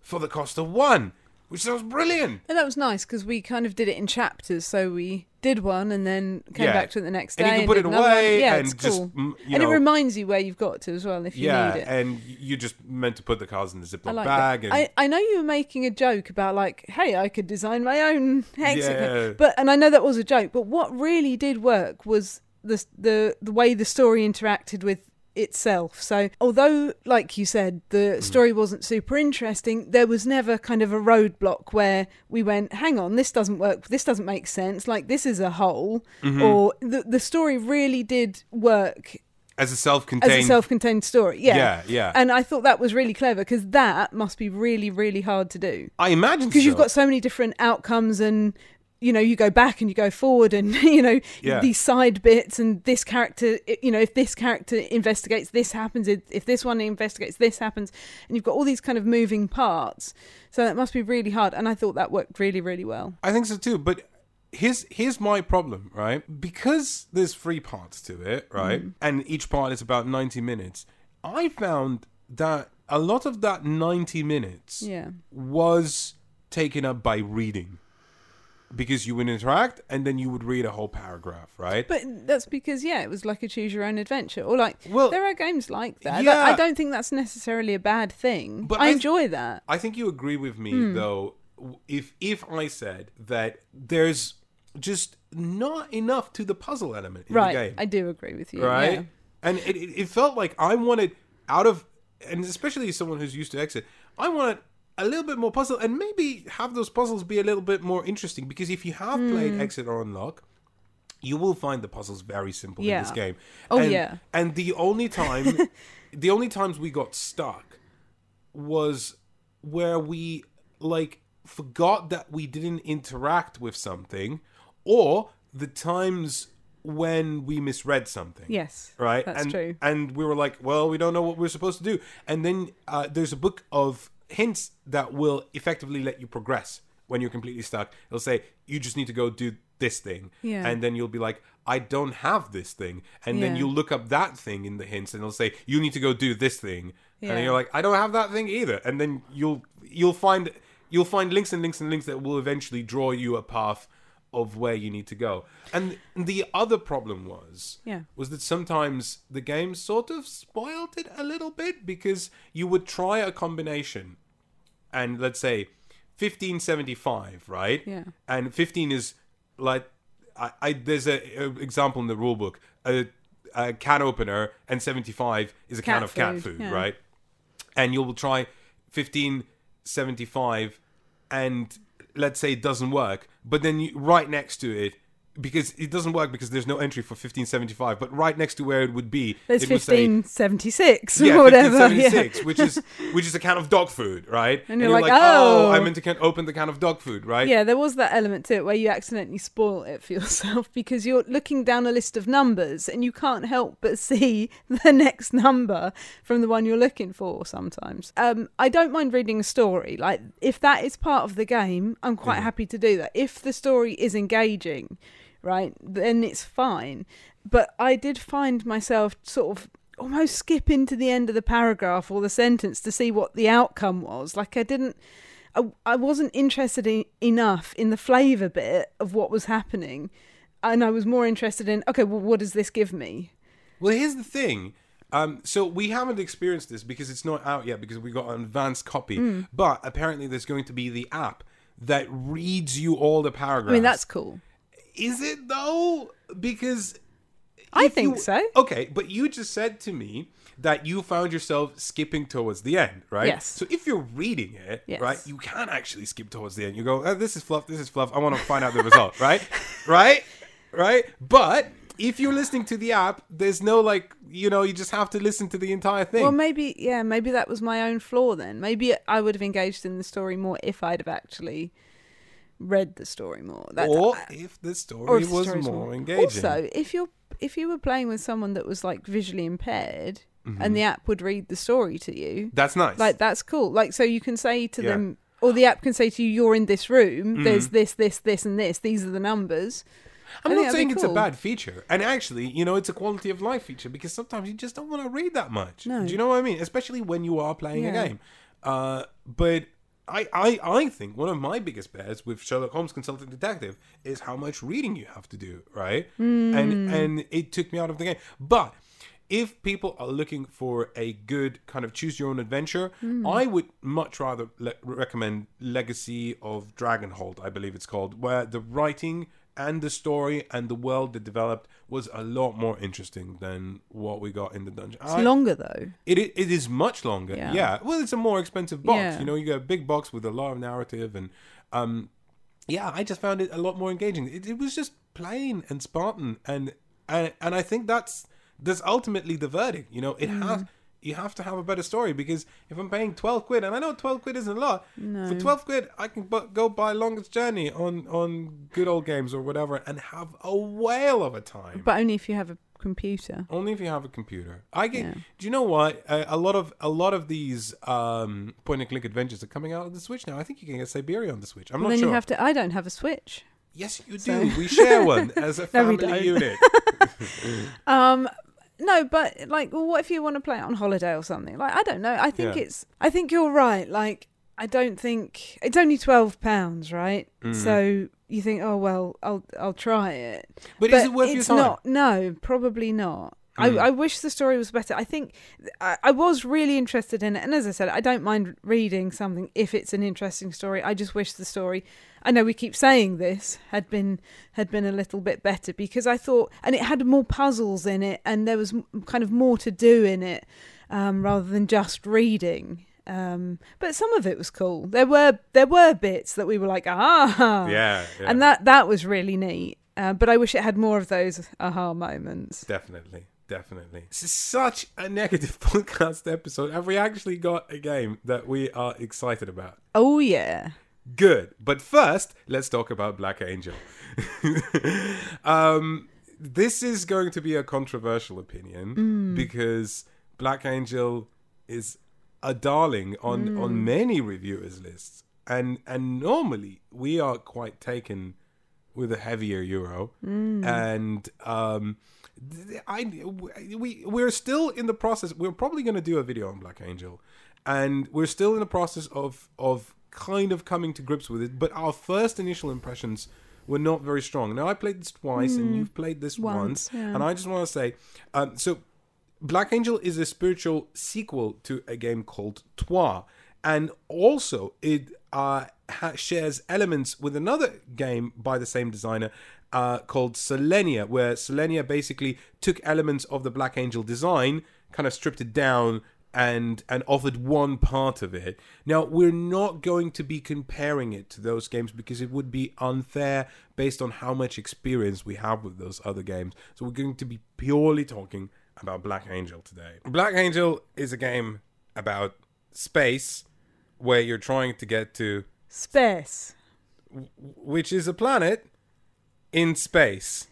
for the cost of one, which sounds brilliant. And that was nice because we kind of did it in chapters. So we did one and then came Yeah. back to it the next day. And you can put did it another one. away Yeah, and it's just, cool. you and know- it reminds you where you've got to as well if you yeah, need it. and you just meant to put the cards in the Ziploc I like bag. that. And I, I know you were making a joke about like, hey, I could design my own exit, Yeah. but and I know that was a joke. But what really did work was the the the way the story interacted with itself. So although, like you said, the story wasn't super interesting, there was never kind of a roadblock where we went, hang on, this doesn't work, this doesn't make sense. Like this is a hole, Mm-hmm. or the the story really did work as a self-contained, as a self-contained story. Yeah. yeah, yeah. And I thought that was really clever because that must be really, really hard to do I imagine because you've got so many different outcomes and you know you go back and you go forward and you know Yeah. these side bits and this character you know if this character investigates this happens if, this one investigates this happens and you've got all these kind of moving parts so that must be really hard and i thought that worked really really well I think so too. But here's here's my problem, right? Because there's three parts to it, right? Mm. And each part is about 90 minutes. I found that a lot of that 90 minutes yeah was taken up by reading. Because you would interact and then you would read a whole paragraph, right? but that's because yeah it was like a choose your own adventure or like Well, there are games like that yeah. i don't think that's necessarily a bad thing But i I- enjoy that I think you agree with me Hmm. though if if I said that there's just not enough to the puzzle element in right the game. i do agree with you right? yeah. And it, it, it felt like I wanted out of, and especially as someone who's used to exit, I wanted a little bit more puzzle and maybe have those puzzles be a little bit more interesting because if you have Hmm. played Exit or Unlock, you will find the puzzles very simple in this game. Oh, and, yeah. And the only time, the only times we got stuck was where we like forgot that we didn't interact with something, or the times when we misread something yes right? that's and, true And we were like, well, we don't know what we're supposed to do. And then uh, there's a book of hints that will effectively let you progress when you're completely stuck. It'll say you just need to go do this thing, Yeah. and then you'll be like, I don't have this thing, and then Yeah. you'll look up that thing in the hints, and it'll say you need to go do this thing, Yeah. and you're like, I don't have that thing either, and then you'll you'll find you'll find links and links and links that will eventually draw you a path of where you need to go. And the other problem was Yeah. was that sometimes the game sort of spoiled it a little bit because you would try a combination and let's say 1575 right Yeah. and 15 is like i, I there's a, a example in the rule book a, a can opener and 75 is a can Cat of cat food, yeah. right and you will try 1575 and let's say it doesn't work but then you, right next to it because it doesn't work because there's no entry for 1575 but right next to where it would be There's it would say 1576 yeah, or whatever. 1576, Yeah. which is which is a can of dog food, right? And you're like, "Oh." I meant to can open the can of dog food, right? Yeah, there was that element to it where you accidentally spoil it for yourself because you're looking down a list of numbers and you can't help but see the next number from the one you're looking for sometimes. Um, I don't mind reading a story. Like, if that is part of the game, I'm quite happy to do that. If the story is engaging, right, then it's fine. But I did find myself sort of almost skipping to the end of the paragraph or the sentence to see what the outcome was. Like, I didn't. I, I wasn't interested in, enough in the flavour bit of what was happening and I was more interested in okay, well, what does this give me? Well, here's the thing. Um, so we haven't experienced this because it's not out yet because we got an advanced copy. Mm. But apparently, there's going to be the app that reads you all the paragraphs. I mean, that's cool. Is it though? Because I think you- so. Okay, but you just said to me that you found yourself skipping towards the end, right? Yes. So if you're reading it, Yes. right, you can actually skip towards the end. You go, oh, "This is fluff. This is fluff. I want to find out the result." Right? Right? Right? But if you're listening to the app, there's no like, you know, you just have to listen to the entire thing. Well, maybe yeah, maybe that was my own flaw then. Maybe I would have engaged in the story more if I'd have actually read the story more. That, or if the story or if was story's more engaging. Also, if you're if you were playing with someone that was like visually impaired Mm-hmm. and the app would read the story to you, that's nice. like that's cool. Like so you can say to Yeah. them or the app can say to you, You're in this room, Mm-hmm. there's this, this, this and this, these are the numbers. I'm I not saying be it's a bad feature. And actually, you know, it's a quality of life feature because sometimes you just don't want to read that much. No. Do you know what I mean? Especially when you are playing a game. Uh, but I, I, I think one of my biggest bears with Sherlock Holmes Consulting Detective is how much reading you have to do, right? Hmm. And and it took me out of the game. But if people are looking for a good kind of choose your own adventure, Hmm. I would much rather le- recommend Legacy of Dragonhold, I believe it's called, where the writing and the story and the world that developed was a lot more interesting than what we got in the dungeon. It's I- longer though. it it is much longer. Yeah. Yeah. Well, it's a more expensive box. Yeah. You know, you get a big box with a lot of narrative and um yeah, I just found it a lot more engaging. It, it was just plain and Spartan and and and I think that's that's ultimately the verdict. You know, it Mm. has you have to have a better story because if I'm paying 12 quid and I know 12 quid isn't a lot, for 12 quid I can bu- go buy Longest Journey on on good old games or whatever and have a whale of a time. But only if you have a computer. Only if you have a computer. I get. Yeah. Do you know what? A, a lot of a lot of these um, point and click adventures are coming out on the Switch now. I think you can get Syberia on the Switch. I'm Well, not then sure. you have to I don't have a Switch. yes, you do. So- We share one as a family don't. unit. Um no, but like well, what if you want to play it on holiday or something? Like I don't know. I think Yeah. it's I think you're right. Like I don't think it's only 12 pounds, right? Mm. So you think, "Oh well, I'll I'll try it." But, is it worth your time? not. No, probably not. Mm. I, I wish the story was better. I think I, I was really interested in it, and as I said, I don't mind reading something if it's an interesting story. I just wish the story. I know we keep saying this had been had been a little bit better because I thought, and it had more puzzles in it, and there was kind of more to do in it um, rather than just reading. Um, but some of it was cool. There were there were bits that we were like, ah, Yeah, yeah. and that that was really neat. Uh, but I wish it had more of those aha moments. Definitely, definitely. This is such a negative podcast episode. Have we actually got a game that we are excited about? Oh yeah, Good. But first, let's talk about Black Angel. um, this is going to be a controversial opinion because Black Angel is a darling on on many reviewers' lists, and and normally we are quite taken with a heavier euro, and um, I we we're still in the process. We're probably going to do a video on Black Angel, and we're still in the process of of kind of coming to grips with it. But our first initial impressions were not very strong. Now I played this twice, and you've played this once, Once, yeah. and I just want to say, um, so Black Angel is a spiritual sequel to a game called Troyes, and also it uh, ha- shares elements with another game by the same designer uh, called Selenia, where Selenia basically took elements of the Black Angel design, kind of stripped it down. And, and offered one part of it. Now we're not going to be comparing it to those games because it would be unfair based on how much experience we have with those other games. So we're going to be purely talking about Black Angel today. Black Angel is a game about space where you're trying to get to, space. which is a planet in space.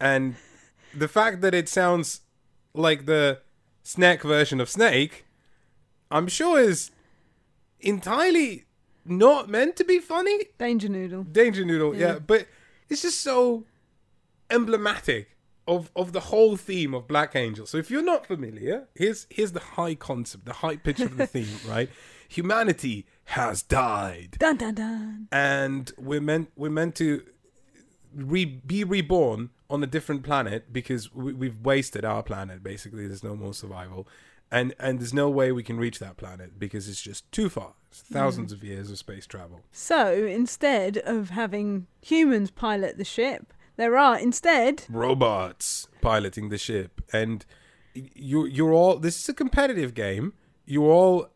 And the fact that it sounds like the snack version of Snake, I'm sure is entirely not meant to be funny. Danger Noodle. Danger Noodle, yeah. but it's just so emblematic of of the whole theme of Black Angel. So if you're not familiar, here's here's the high concept, the high pitch of the theme, right? Humanity has died, Dun dun dun. and we're meant we're meant to re- be reborn on a different planet because we, we've wasted our planet. Basically, there's no more survival, and and there's no way we can reach that planet because it's just too far. It's thousands of years of space travel. So instead of having humans pilot the ship, there are instead robots piloting the ship and you you're all this is a competitive game you're all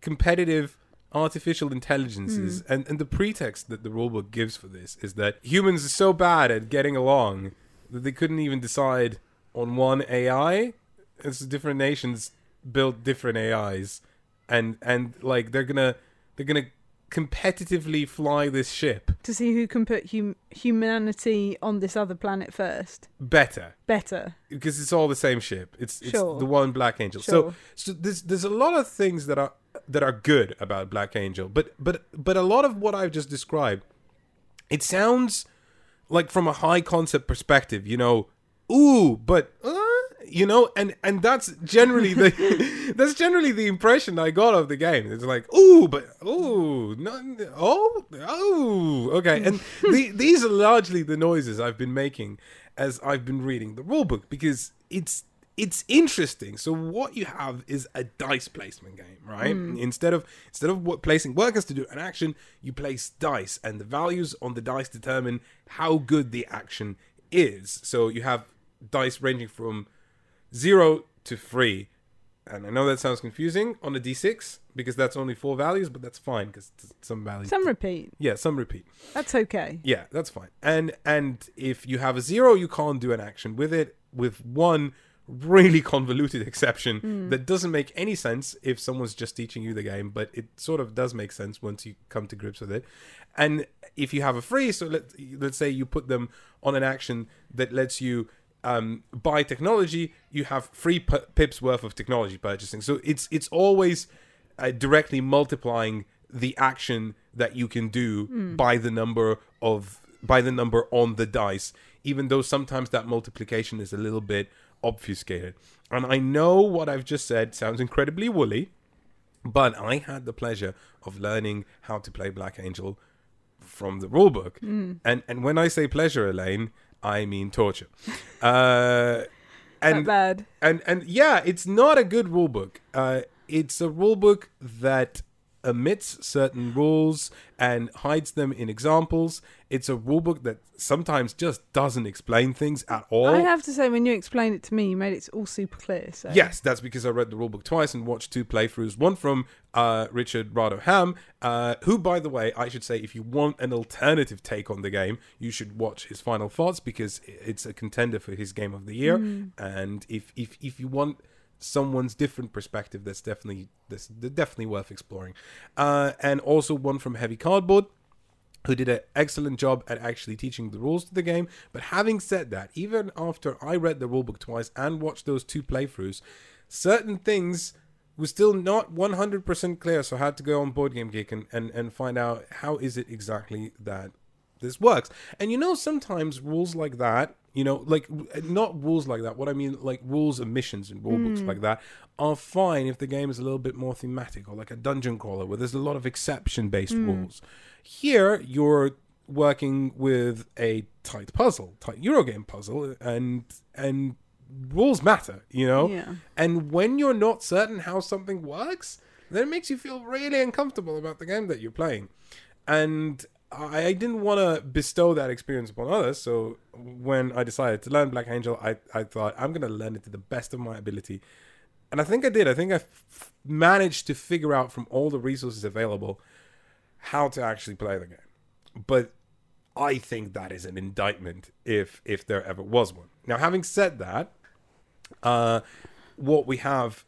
competitive artificial intelligences hmm. and and the pretext that the rulebook gives for this is that humans are so bad at getting along that they couldn't even decide on one AI it's different nations build different AIs and and like they're gonna they're gonna competitively fly this ship to see who can put hum- humanity on this other planet first. better Better. because it's all the same ship. It's it's Sure. the one Black Angel. Sure. So so there's there's a lot of things that are that are good about Black Angel, but but but a lot of what I've just described, it sounds like from a high concept perspective, you know, ooh, but uh, you know, and and that's generally the that's generally the impression I got of the game. It's like ooh, but ooh, no, oh, oh, okay, and the, these are largely the noises I've been making as I've been reading the rulebook because it's it's interesting. So what you have is a dice placement game, right? Hmm. Instead of instead of what placing workers to do an action, you place dice, and the values on the dice determine how good the action is. So you have dice ranging from zero to three. And I know that sounds confusing on a d6 because that's only four values, but that's fine because some values. Some repeat. yeah, some repeat. That's okay. Yeah, that's fine. And and if you have a zero, you can't do an action with it. With one really convoluted exception that doesn't make any sense if someone's just teaching you the game, but it sort of does make sense once you come to grips with it. And if you have a free, so let let's say you put them on an action that lets you um, buy technology, you have free p- pips worth of technology purchasing. So it's it's always uh, directly multiplying the action that you can do by the number of by the number on the dice even though sometimes that multiplication is a little bit obfuscated and i know what i've just said sounds incredibly woolly but i had the pleasure of learning how to play black angel from the rulebook and and when i say pleasure elaine i mean torture uh and bad. and and yeah, it's not a good rule book. Uh, it's a rule book that omits certain rules and hides them in examples. It's a rule book that sometimes just doesn't explain things at all. I have to say, when you explained it to me, you made it all super clear. So Yes, that's because I read the rulebook twice and watched two playthroughs. One from uh, Richard Rahdo Ham, uh, who, by the way, I should say, if you want an alternative take on the game, you should watch his final thoughts because it's a contender for his game of the year. And if if if you want someone's different perspective, that's definitely that's definitely worth exploring. Uh, and also one from Heavy Cardboard who did an excellent job at actually teaching the rules to the game. But having said that, even after I read the rulebook twice and watched those two playthroughs, certain things were still not 100% clear. So I had to go on Board Game Geek and, and, and find out how is it exactly that this works. And you know, sometimes rules like that, you know, like eh, not rules like that. What I mean, like rules omissions in rule books hmm. like that, are fine if the game is a little bit more thematic or like a dungeon crawler where there's a lot of exception based hmm. rules. Here, you're working with a tight puzzle, tight Eurogame puzzle, and and rules matter, you know. Yeah. And when you're not certain how something works, then it makes you feel really uncomfortable about the game that you're playing. And I, didn't want to bestow that experience upon others. So when I decided to learn Black Angel, I, I thought I'm going to learn it to the best of my ability. And I think I did. I think I f- managed to figure out from all the resources available how to actually play the game. But I think that is an indictment if if there ever was one. Now, having said that, uh, what we have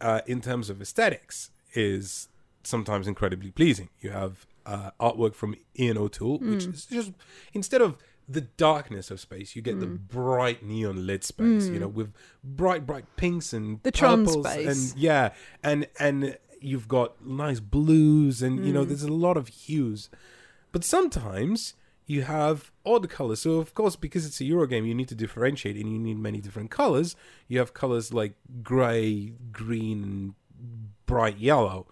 uh, in terms of aesthetics is sometimes incredibly pleasing. You have uh, artwork from Ian O'Toole, which hmm. is just instead of the darkness of space, you get the hmm. bright neon lit space. You hmm. know, with bright, bright pinks and The purples space. and yeah, and and you've got nice blues and you know, there's a lot of hues. But sometimes you have odd colors. So of course, because it's a Euro game, you need to differentiate, and you need many different colors. You have colors like gray, green, and bright yellow,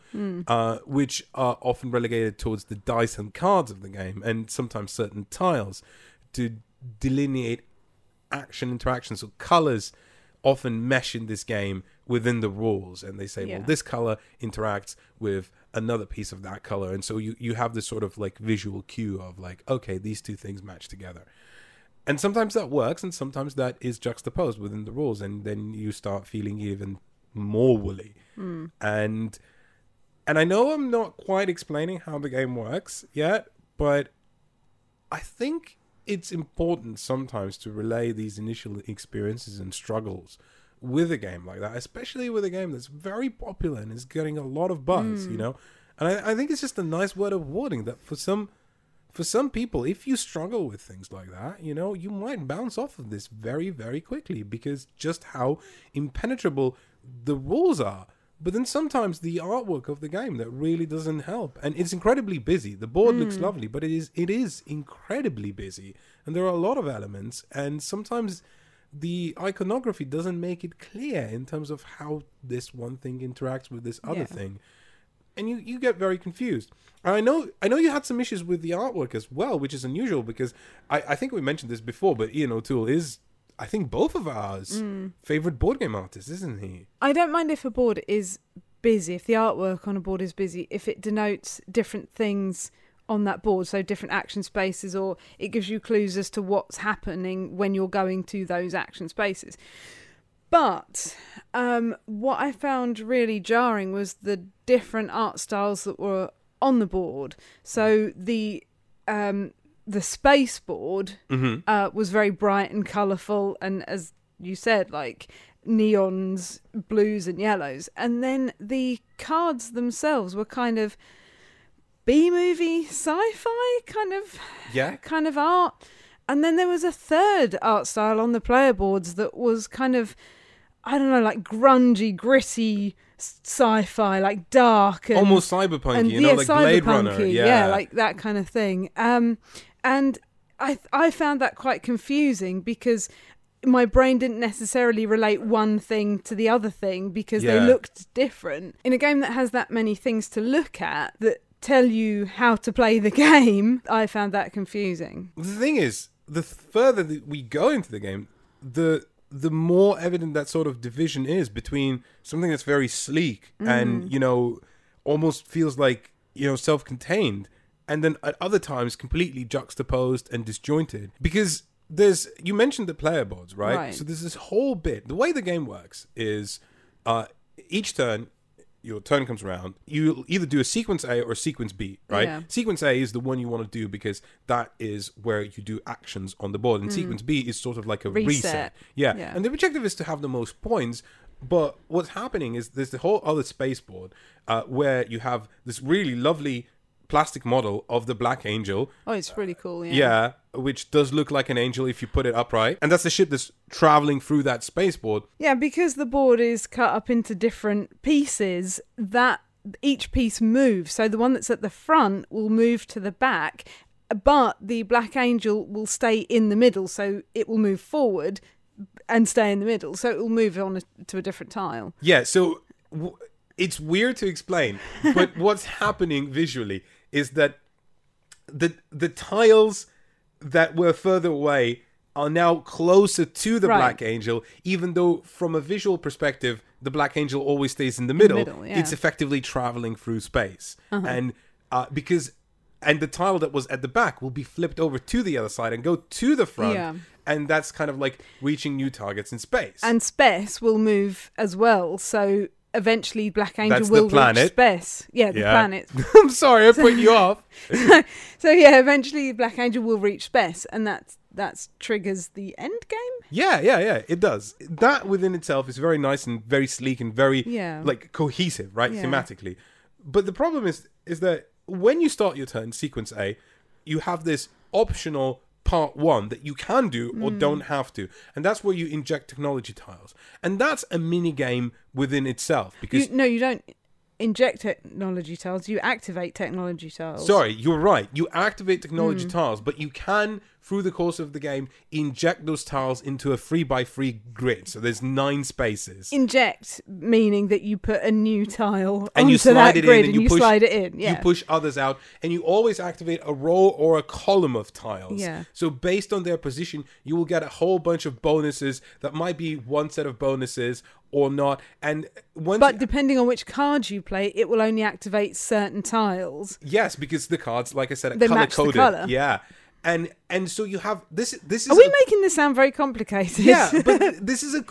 uh, which are often relegated towards the dice and cards of the game, and sometimes certain tiles. to delineate action interactions So colors often mesh in this game within the rules, and they say, Yeah. well, this color interacts with another piece of that color, and so you you have this sort of like visual cue of like, okay, these two things match together. And sometimes that works, and sometimes that is juxtaposed within the rules, and then you start feeling even more woolly. Hmm. And and I know I'm not quite explaining how the game works yet, but I think it's important sometimes to relay these initial experiences and struggles with a game like that, especially with a game that's very popular and is getting a lot of buzz, you hmm. know. And I, I think it's just a nice word of warning that for some for some people, if you struggle with things like that, you know, you might bounce off of this very, very quickly because just how impenetrable the rules are. But then sometimes the artwork of the game that really doesn't help, and it's incredibly busy. The board looks hmm. lovely, but it is it is incredibly busy, and there are a lot of elements, and sometimes the iconography doesn't make it clear in terms of how this one thing interacts with this other Yeah. thing and you, you get very confused. And I know I know you had some issues with the artwork as well, which is unusual because I, I think we mentioned this before, but Ian O'Toole is I think both of ours favorite board game artist, isn't he? I don't mind if a board is busy, if the artwork on a board is busy, if it denotes different things on that board, so different action spaces, or it gives you clues as to what's happening when you're going to those action spaces. But um, what I found really jarring was the different art styles that were on the board. So the um, the space board Mm-hmm. uh, was very bright and colourful, and as you said, like neons, blues, and yellows. And then the cards themselves were kind of B movie sci-fi kind of Yeah. kind of art. And then there was a third art style on the player boards that was kind of I don't know, like grungy, gritty sci-fi, like dark and Almost cyberpunk, and you know, yeah, like Blade Runner. cyberpunky, Yeah. like that kind of thing. Um, and I I found that quite confusing because my brain didn't necessarily relate one thing to the other thing because they looked different. In a game that has that many things to look at that tell you how to play the game, I found that confusing. the thing is, the further that we go into the game, the the more evident that sort of division is between something that's very sleek and mm. you know almost feels like you know self-contained, and then at other times completely juxtaposed and disjointed. Because there's you mentioned the player boards, right? Right. So there's this whole bit. The way the game works is uh, each turn. Your turn comes around. You either do a sequence A or a sequence B, right? Yeah. Sequence A is the one you want to do because that is where you do actions on the board, and sequence B is sort of like a reset. Reset. Yeah. Yeah. and the objective is to have the most points. But what's happening is there's the whole other space board uh, where you have this really lovely plastic model of the Black Angel, Oh, it's really cool. Yeah. yeah, which does look like an angel if you put it upright, and that's the ship that's traveling through that spaceport. Yeah, because the board is cut up into different pieces, that each piece moves. So the one that's at the front will move to the back, but the Black Angel will stay in the middle. So it will move forward and stay in the middle. So it will move on a, to a different tile. Yeah, so w- it's weird to explain, but what's happening visually is that the the tiles that were further away are now closer to the Right. Black Angel, even though from a visual perspective, the Black Angel always stays in the middle. middle, yeah. Uh-huh. It's effectively traveling through space, and uh, because and the tile that was at the back will be flipped over to the other side and go to the front, Yeah. and that's kind of like reaching new targets in space. And space will move as well. So eventually Black Angel That's will reach. Spes. Yeah, the Yeah. planet. I'm sorry, I put you off. So yeah, eventually Black Angel will reach Spes, and that that triggers the end game. Yeah, yeah, yeah. It does. That within itself is very nice and very sleek and very Yeah. like cohesive, right? Yeah. Thematically. But the problem is is that when you start your turn, sequence A, you have this optional part one that you can do or Mm. don't have to. And that's where you inject technology tiles. And that's a mini game within itself. Because You, no, you don't inject technology tiles. You activate technology tiles. Sorry, you're right. You activate technology Mm. tiles, but you can through the course of the game, inject those tiles into a three by three grid. So there's nine spaces. Inject meaning that you put a new tile and onto you slide that it grid in and and you, push, slide it in. Yeah. You push others out and you always activate a row or a column of tiles. Yeah. So based on their position, you will get a whole bunch of bonuses that might be one set of bonuses or not. And once but depending on which cards you play, it will only activate certain tiles. yes, because the cards, like I said, are They color coded. Yeah. And and so you have this this is Are we a- making this sound very complicated? yeah, but this is a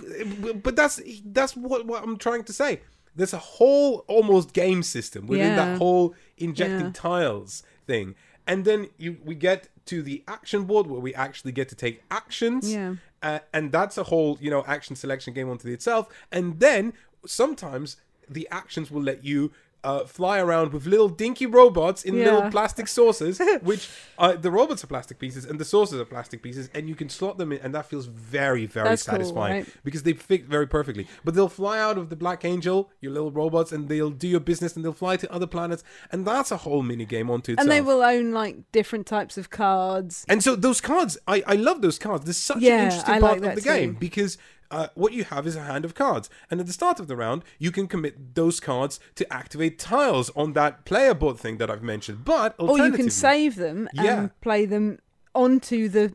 but that's that's what, what I'm trying to say. There's a whole almost game system within Yeah. that whole injecting Yeah. tiles thing. And then you we get to the action board where we actually get to take actions. Yeah. Uh, and that's a whole, you know, action selection game onto itself. And then sometimes the actions will let you uh, fly around with little dinky robots in little plastic saucers, which uh, the robots are plastic pieces and the saucers are plastic pieces, and you can slot them in, and that feels very, very That's cool, satisfying right? because they fit very perfectly. But they'll fly out of the Black Angel, your little robots, and they'll do your business, and they'll fly to other planets, and that's a whole mini game onto itself. and they will own like different types of cards. And so those cards, I, I love those cards. There's such Yeah, an interesting I part like of the that game because uh, what you have is a hand of cards, and at the start of the round, you can commit those cards to activate tiles on that player board thing that I've mentioned. But Or you can save them and Yeah. play them onto the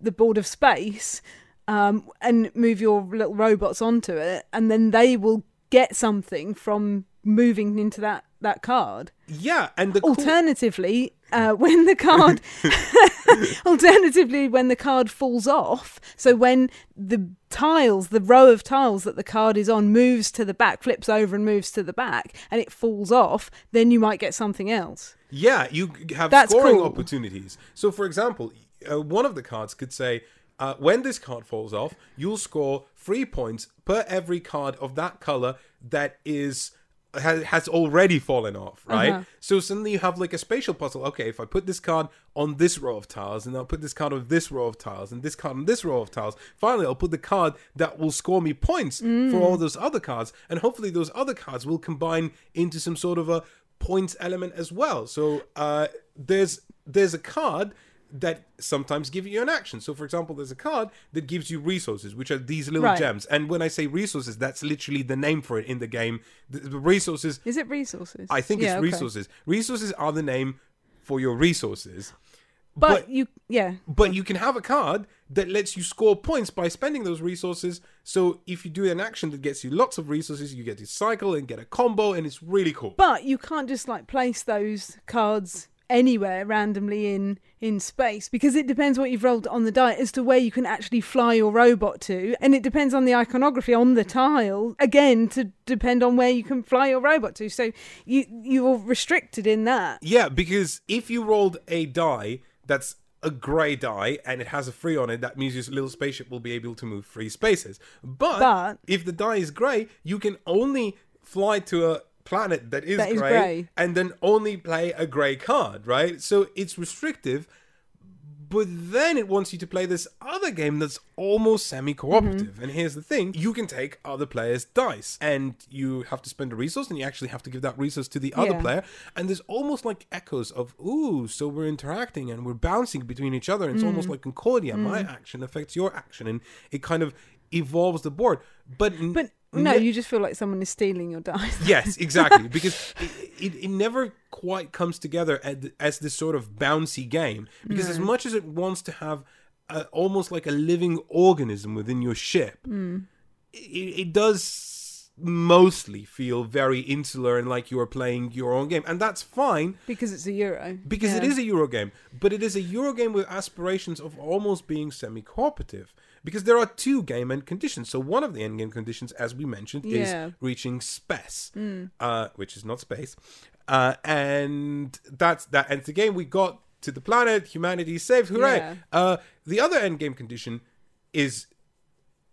the board of space, um, and move your little robots onto it, and then they will get something from moving into that that card. yeah, and the Alternatively, uh, when the card, alternatively when the card falls off, so when the tiles, the row of tiles that the card is on, moves to the back, flips over and moves to the back, and it falls off, then you might get something else. Yeah, you have That's scoring cool. opportunities. So, for example, uh, one of the cards could say, uh, when this card falls off, you'll score three points per every card of that color that is has, has already fallen off, right? Uh-huh. So suddenly you have like a spatial puzzle. Okay, if I put this card on this row of tiles, and I'll put this card on this row of tiles, and this card on this row of tiles, finally I'll put the card that will score me points for all those other cards, and hopefully those other cards will combine into some sort of a points element as well. So uh, there's there's a card that sometimes give you an action. So for example, there's a card that gives you resources, which are these little Right. gems. And when I say resources, that's literally the name for it in the game. The, the resources Is it resources? I think Yeah, it's okay. resources. Resources are the name for your resources. But, But you, yeah, but you can have a card that lets you score points by spending those resources. So if you do an action that gets you lots of resources, you get to cycle and get a combo, and it's really cool. but you can't just like place those cards anywhere randomly in in space because it depends what you've rolled on the die as to where you can actually fly your robot to and it depends on the iconography on the tile again to depend on where you can fly your robot to so you you're restricted in that Yeah, because if you rolled a die that's a grey die and it has a three on it, that means your little spaceship will be able to move three spaces. But, But- if the die is grey, you can only fly to a planet that is, That is grey, grey. and then only play a grey card, right? So it's restrictive. But then it wants you to play this other game that's almost semi cooperative. Mm-hmm. And here's the thing you can take other players' dice, and you have to spend a resource, and you actually have to give that resource to the other Yeah. player. And there's almost like echoes of, ooh, so we're interacting and we're bouncing between each other. And it's Mm. almost like Concordia. My action affects your action, and it kind of evolves the board. But, but no ne- you just feel like someone is stealing your dice Yes, exactly. because it, it, it never quite comes together as, as this sort of bouncy game. Because as much as it wants to have a, almost like a living organism within your ship, hmm. it, it does mostly feel very insular and like you are playing your own game. And that's fine because it's a euro because it Yeah. is a Euro game, but it is a Euro game with aspirations of almost being semi-cooperative. Because there are two game end conditions. So one of the end game conditions, as we mentioned, Yeah. is reaching Spes, uh, which is not space, uh, and that's that ends the game. We got to the planet, humanity is saved, hooray! Yeah. Uh, the other end game condition is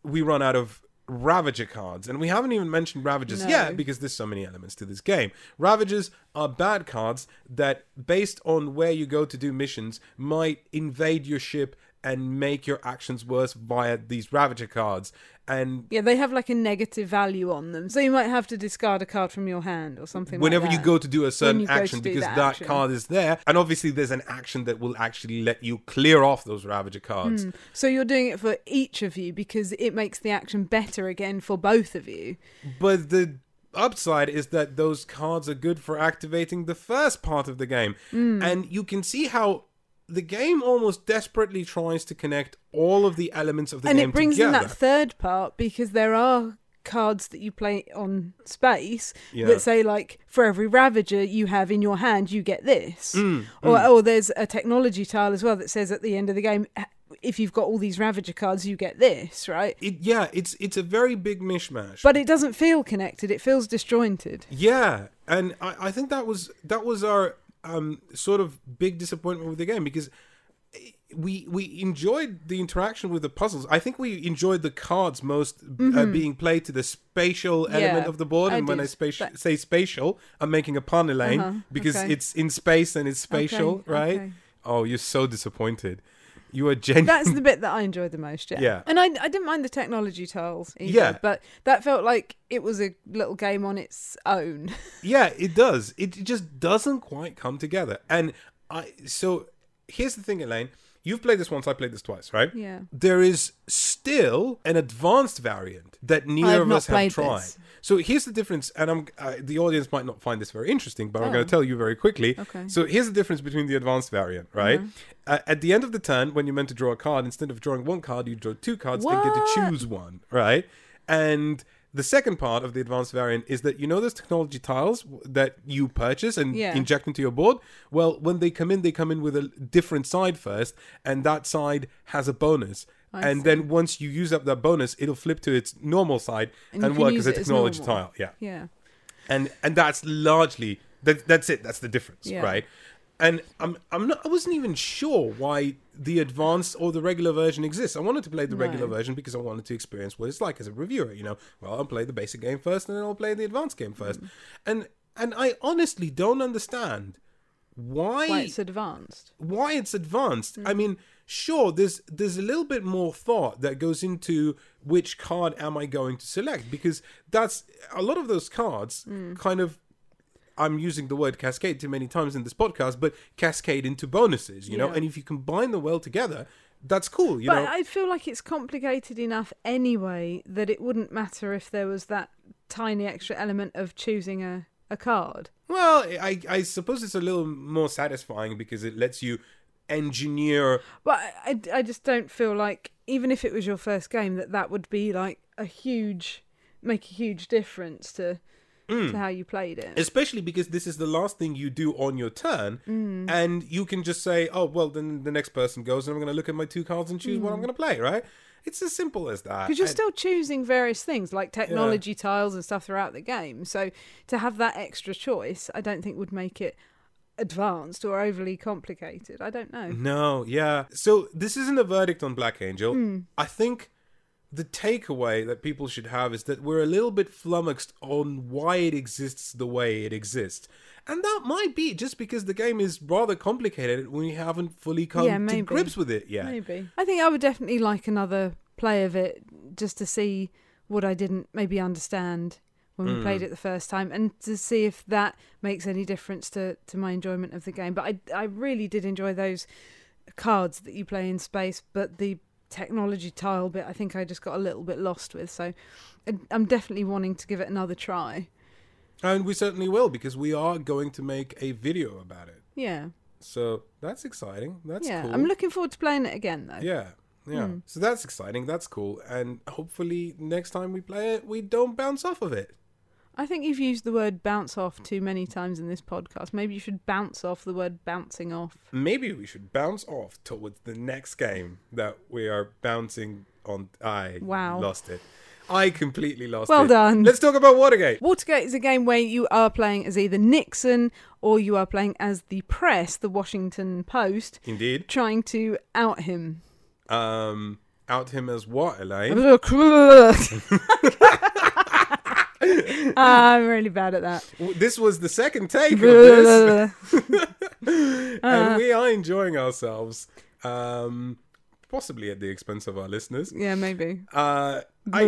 we run out of Ravager cards, and we haven't even mentioned Ravagers No. yet because there's so many elements to this game. Ravagers are bad cards that, based on where you go to do missions, might invade your ship and make your actions worse via these Ravager cards. And Yeah, they have like a negative value on them, so you might have to discard a card from your hand or something. whenever like you go to do a certain you go to action because that action. card is there and obviously there's an action that will actually let you clear off those ravager cards So you're doing it for each of you because it makes the action better again for both of you. but the upside is that those cards are good for activating the first part of the game Hmm. and you can see how the game almost desperately tries to connect all of the elements of the and game it brings together in that third part because there are cards that you play on space Yeah. that say like for every ravager you have in your hand you get this. Mm, or, or there's a technology tile as well that says at the end of the game if you've got all these ravager cards you get this right? It, yeah it's it's a very big mishmash. But it doesn't feel connected. It feels disjointed. Yeah, and I, I think that was that was our um, sort of big disappointment with the game because we we enjoyed the interaction with the puzzles. I think we enjoyed the cards most uh, being played to the spatial element Mm-hmm. Yeah, of the board. I And when I did, spati- say spatial, I'm making a pun, Elaine, Uh-huh, because okay. it's in space and it's spatial, Okay, right? okay. Oh, you're so disappointed. You are genuine. That's the bit that I enjoyed the most, yeah. Yeah. And I, I didn't mind the technology tiles either, Yeah. but that felt like it was a little game on its own. Yeah, it does. It just doesn't quite come together. And I so here's the thing, Elaine. You've played this once, I played this twice, right? Yeah. There is still an advanced variant that neither of us have tried. this. So here's the difference, and I'm uh, the audience might not find this very interesting, but I'm Oh. going to tell you very quickly. Okay. So here's the difference between the advanced variant, right? Uh, at the end of the turn, when you're meant to draw a card, instead of drawing one card, you draw two cards and get to choose one, right? And the second part of the advanced variant is that you know those technology tiles that you purchase and Yeah. inject into your board. Well, when they come in, they come in with a different side first, and that side has a bonus. I and see. then once you use up that bonus, it'll flip to its normal side And and, work as a it as technology tile. Yeah, Yeah. and and that's largely that. That's it. That's the difference, Yeah. right? And I'm I'm not. I wasn't even sure why the advanced or the regular version exists. I wanted to play the regular No. version because I wanted to experience what it's like as a reviewer. You know, well, I'll play the basic game first, and then I'll play the advanced game first. Mm. And and I honestly don't understand why Why it's advanced. why it's advanced. I mean, sure, there's there's a little bit more thought that goes into which card am I going to select because that's a lot of those cards kind of I'm using the word cascade too many times in this podcast, but cascade into bonuses, you know, and if you combine them well together, that's cool, you but know. I feel like it's complicated enough anyway that it wouldn't matter if there was that tiny extra element of choosing a, a card. well, I I suppose it's a little more satisfying because it lets you engineer But I, I just don't feel like, even if it was your first game, that that would be like a huge, make a huge difference to, Mm. to how you played it. especially because this is the last thing you do on your turn Mm. and you can just say oh well then the next person goes and i'm going to look at my two cards and choose what i'm going to play right it's as simple as that Because Mm. you're still choosing various things like technology tiles and stuff throughout the game. So to have that extra choice, I don't think would make it advanced or overly complicated. I don't know. no yeah so this isn't a verdict on black angel Hmm. i think the takeaway that people should have is that we're a little bit flummoxed on why it exists the way it exists and that might be just because the game is rather complicated and we haven't fully come Yeah, to grips with it yet Maybe. I think I would definitely like another play of it just to see what I didn't maybe understand when we played Mm. it the first time and to see if that makes any difference to, to my enjoyment of the game. But I, I really did enjoy those cards that you play in space, but the technology tile bit I think I just got a little bit lost with. So I'm definitely wanting to give it another try. and we certainly will because we are going to make a video about it Yeah. So that's exciting. That's yeah. cool. I'm looking forward to playing it again though. yeah. Yeah. Hmm. So that's exciting. That's cool. And hopefully next time we play it, we don't bounce off of it. I think you've used the word bounce off too many times in this podcast. Maybe you should bounce off the word bouncing off. Maybe we should bounce off towards the next game that we are bouncing on. I Wow. lost it. I completely lost Well it. done. Let's talk about Watergate. Watergate is a game where you are playing as either Nixon or you are playing as the press, the Washington Post, Indeed. trying to out him. Um, out him as what, Elaine? I'm really bad at that. This was the second take of this. and we are enjoying ourselves. Um, possibly at the expense of our listeners. Yeah, maybe. Uh, I,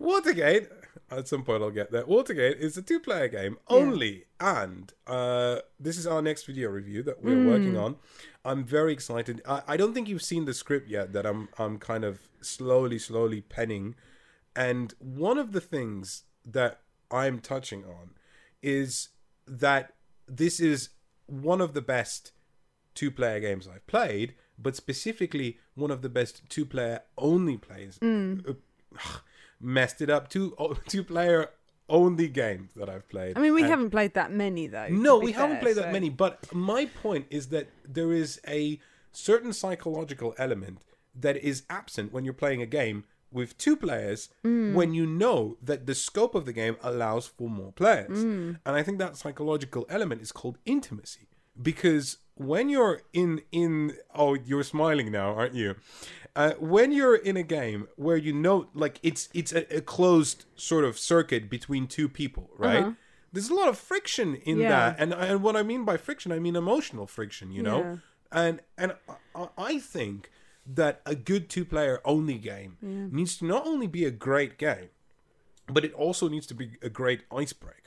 Watergate. At some point, I'll get there. Watergate is a two-player game only, and uh, this is our next video review that we're Hmm. working on. I'm very excited. I, I don't think you've seen the script yet. That I'm I'm kind of slowly, slowly penning, and one of the things that I'm touching on is that this is one of the best two-player games I've played, but specifically one of the best two-player only plays. Uh, messed it up. Two two-player only games that I've played. I mean, we And- haven't played that many though. no, we haven't played so- that many. But my point is that there is a certain psychological element that is absent when you're playing a game with two players Mm. when you know that the scope of the game allows for more players. Mm. And I think that psychological element is called intimacy. Because when you're in in oh you're smiling now aren't you uh, when you're in a game where you know like it's it's a, a closed sort of circuit between two people right there's a lot of friction in Uh-huh. Yeah. that and and what i mean by friction i mean emotional friction you know Yeah. and and I, I think that a good two player only game needs to not only be a great game but it also needs to be a great icebreaker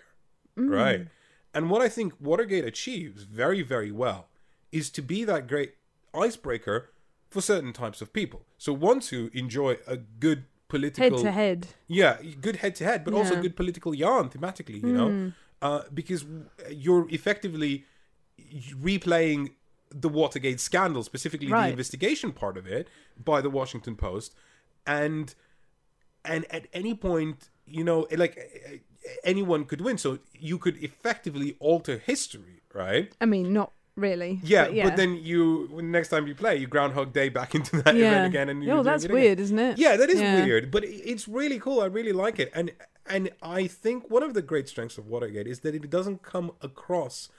Mm. right and what i think watergate achieves very very well is to be that great icebreaker for certain types of people so ones who enjoy a good political Head to head. yeah, good head to head, but also Yeah. Hmm. good political yarn thematically, you know, uh, because you're effectively replaying the Watergate scandal, specifically the investigation part of it, by the Washington Post, and and at any point, you know, like anyone could win, so you could effectively alter history, right? I mean, not really. Yeah, but, but, then you when next time you play, you Groundhog Day back into that yeah. event again, and you're oh, that's weird, isn't it? Yeah, that is Yeah. weird, but it's really cool. I really like it, and and I think one of the great strengths of Watergate is that it doesn't come across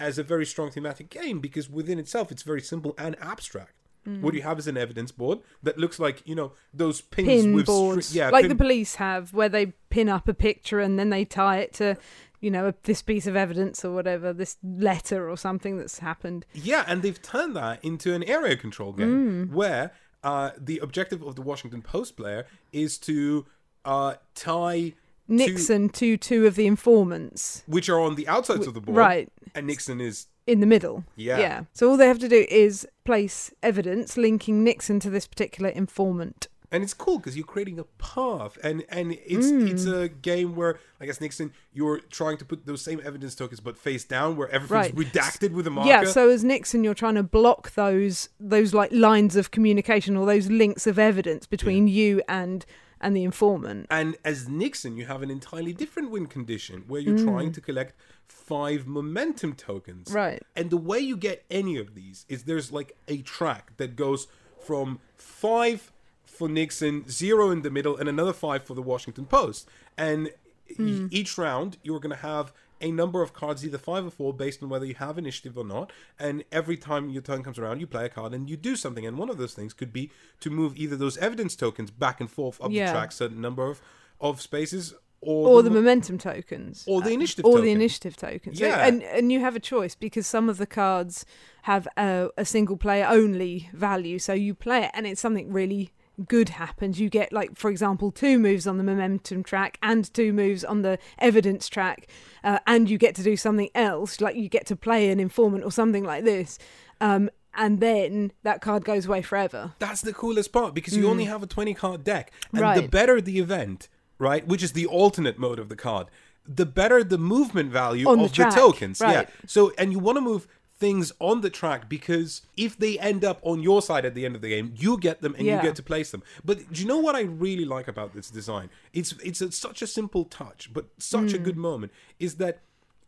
as a very strong thematic game because within itself it's very simple and abstract. Mm. What you have is an evidence board that looks like you know those pins Pin with boards, stri- yeah, like pin- the police have, where they pin up a picture and then they tie it to, you know, this piece of evidence or whatever, this letter or something that's happened. Yeah, and they've turned that into an area control game Mm. where uh, the objective of the Washington Post player is to uh, tie Nixon to two of the informants, which are on the outsides of the board, right? And Nixon is in the middle. Yeah. Yeah. So all they have to do is place evidence linking Nixon to this particular informant. and it's cool because you're creating a path and and it's it's Mm. a game where i guess nixon you're trying to put those same evidence tokens but face down where everything's Right. redacted with a marker Yeah, so as Nixon you're trying to block those those like lines of communication or those links of evidence between you and and the informant. and as nixon you have an entirely different win condition where you're trying to collect five momentum tokens Mm. Right. and the way you get any of these is there's like a track that goes from five for Nixon, zero in the middle, and another five for the Washington Post. And e- Hmm. each round, you're going to have a number of cards, either five or four, based on whether you have initiative or not. And every time your turn comes around, you play a card and you do something. And one of those things could be to move either those evidence tokens back and forth up Yeah. the track, certain number of, of spaces, or, Or the mo- momentum tokens. or the Uh, initiative or token. the initiative tokens. So- Yeah. and and you have a choice because some of the cards have a, a single player only value. So you play it and it's something really good happens. You get like for example two moves on the momentum track and two moves on the evidence track, uh, and you get to do something else like you get to play an informant or something like this. Um, and then that card goes away forever. That's the coolest part because you only have a 20 card deck. And the Mm. Better the event, right, which is the alternate mode of the card, the better the movement value On of the, track, tokens. right. Yeah. So, and you want to move things on the track because if they end up on your side at the end of the game, you get them and you get to place them. But do you know what I really like about this design? It's it's a, such a simple touch, but such a Mm. good moment is that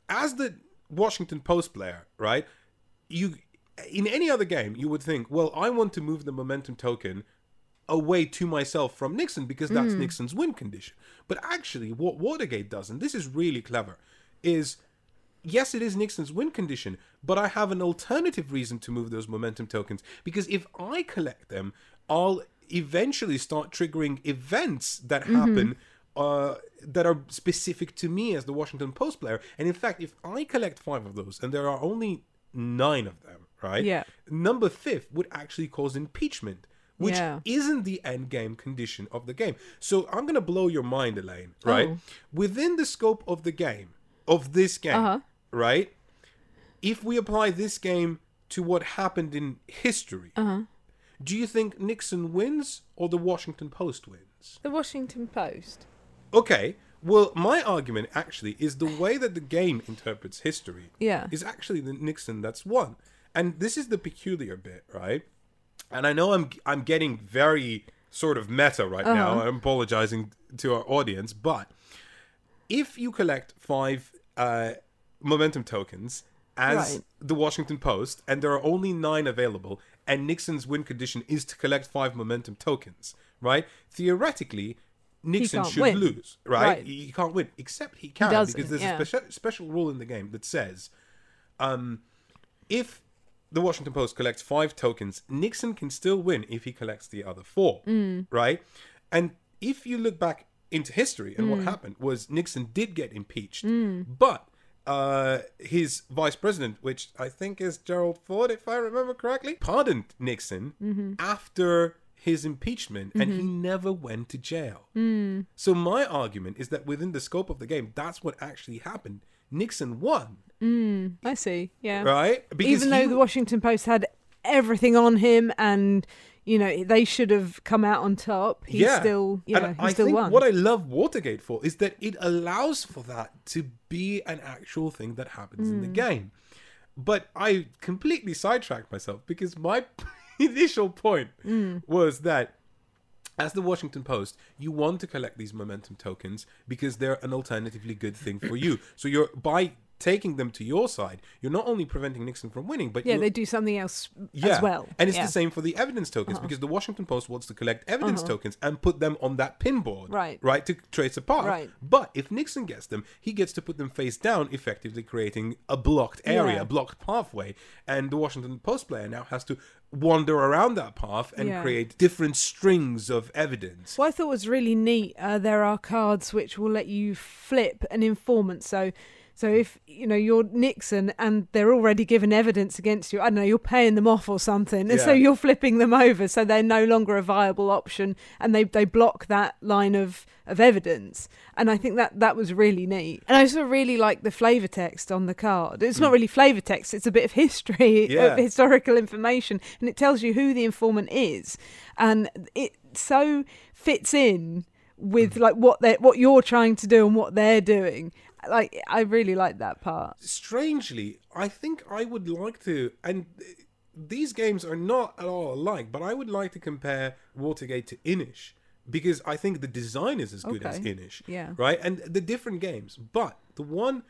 as the Washington Post player, right? You in any other game, you would think, well, I want to move the momentum token away to myself from Nixon because that's Nixon's win condition. But actually, what Watergate does, and this is really clever, is yes, it is Nixon's win condition, but I have an alternative reason to move those momentum tokens because if I collect them, I'll eventually start triggering events that happen. Uh, that are specific to me as the Washington Post player, and in fact, if I collect five of those, and there are only nine of them, right? Yeah. Number fifth would actually cause impeachment, which Yeah. isn't the end game condition of the game. So I'm going to blow your mind, Elaine, right? Oh. Within the scope of the game, of this game, Uh-huh. Right? If we apply this game to what happened in history, Uh-huh. do you think Nixon wins or the Washington Post wins? The Washington Post. Okay. Well, my argument actually is the way that the game interprets history Yeah. is actually the Nixon that's won. And this is the peculiar bit, right? And I know I'm I'm getting very sort of meta right now. Uh-huh. I'm apologizing to our audience, but if you collect five uh, momentum tokens as Right. the Washington Post, and there are only nine available, and Nixon's win condition is to collect five momentum tokens, right? Theoretically, Nixon should win. lose, right? Right. He can't win, except he can doesn't, because there's yeah. a special special rule in the game that says, um, if the Washington Post collects five tokens, Nixon can still win if he collects the other four, Mm. right? And if you look back into history and Mm. what happened was Nixon did get impeached, but uh, his vice president, which I think is Gerald Ford, if I remember correctly, pardoned Nixon Mm-hmm. after his impeachment, and he never went to jail. Mm. So my argument is that within the scope of the game, that's what actually happened. Nixon won, I see. Yeah. right? Because Even though he- the Washington Post had everything on him and you know they should have come out on top, he still you know and he I still think won. what I love Watergate for is that it allows for that to be an actual thing that happens in the Hmm. game. But I completely sidetracked myself because my initial point Hmm. was that as the Washington Post, you want to collect these momentum tokens because they're an alternatively good thing for you. So you're by taking them to your side, you're not only preventing Nixon from winning, but yeah, they do something else yeah. as well. And it's yeah. Uh-huh. the same for the evidence tokens because the Washington Post wants to collect evidence tokens and put them on that pinboard. Right. Right, to trace a path. Right. But if Nixon gets them, he gets to put them face down, effectively creating a blocked area, Yeah. a blocked pathway. And the Washington Post player now has to wander around that path and Yeah. create different strings of evidence. What I thought was really neat, uh, there are cards which will let you flip an informant. So, so if you know you're Nixon and they're already given evidence against you, I don't know, you're paying them off or something, and so you're flipping them over, so they're no longer a viable option, and they they block that line of of evidence. And I think that that was really neat. And I also really like the flavor text on the card. It's not really flavor text; it's a bit of history, Hmm. Yeah. of historical information, and it tells you who the informant is, and it so fits in with like what they what you're trying to do and what they're doing. Like I really like that part. strangely, I think I would like to, and these games are not at all alike, but I would like to compare Watergate to Inis because I think the design is as good as Okay. Inis. Yeah. Right? And the different games. But the one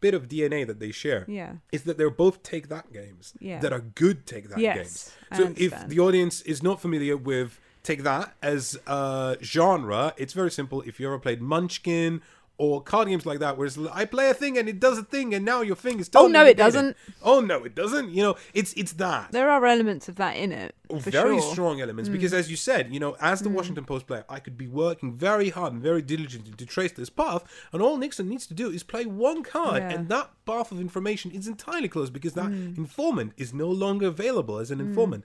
bit of DNA that they share Yeah. is that they're both take that games Yeah. that are good take that Yes, games. So if the audience is not familiar with take that as a genre, it's very simple. If you ever played Munchkin or card games like that, where it's, I play a thing and it does a thing, and now your thing is Oh, no, it doesn't. Oh no, it doesn't. You know, it's it's that There are elements of that in it. For very sure. Mm. strong elements because as you said you know as the washington post player i could be working very hard and very diligently to trace this path and all nixon needs to do is play one card Yeah. Mm. and that path of information is entirely closed because that informant is no longer available as an informant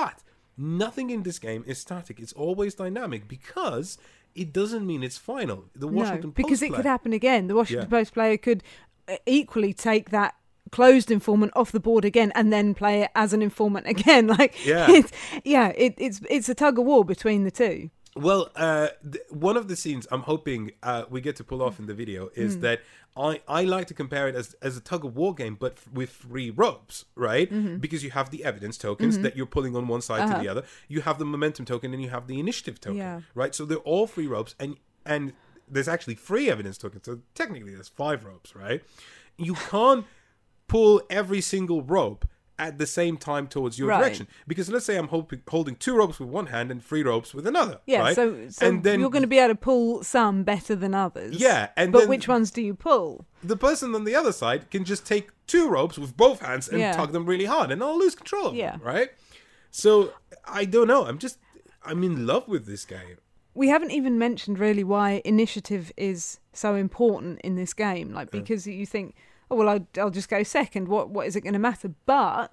but nothing in this game is static it's always dynamic because it doesn't mean it's final the washington no, because post it could happen again. The Washington Yeah. Post player could uh, equally take that closed informant off the board again and then play it as an informant again like Yeah. it's yeah it, it's it's a tug of war between the two Well, uh, th- one of the scenes I'm hoping uh, we get to pull off in the video is that I, I like to compare it as, as a tug of war game, but f- with three ropes, right? Mm-hmm. Because you have the evidence tokens that you're pulling on one side to the other, you have the momentum token, and you have the initiative token, Uh-huh. Yeah. right? So they're all three ropes, and and there's actually three evidence tokens, so technically there's five ropes, right? You can't pull every single rope at the same time towards your Right. direction because let's say I'm hoping, holding two ropes with one hand and three ropes with another. yeah right? so, so and then you're going to be able to pull some better than others Yeah, and but which ones do you pull the person on the other side can just take two ropes with both hands and Yeah. tug them really hard, and I'll lose control of Yeah. them, right? So I don't know. I'm just I'm in love with this game. we haven't even mentioned really why initiative is so important in this game like because you think oh well I'll, I'll just go second what what is it going to matter but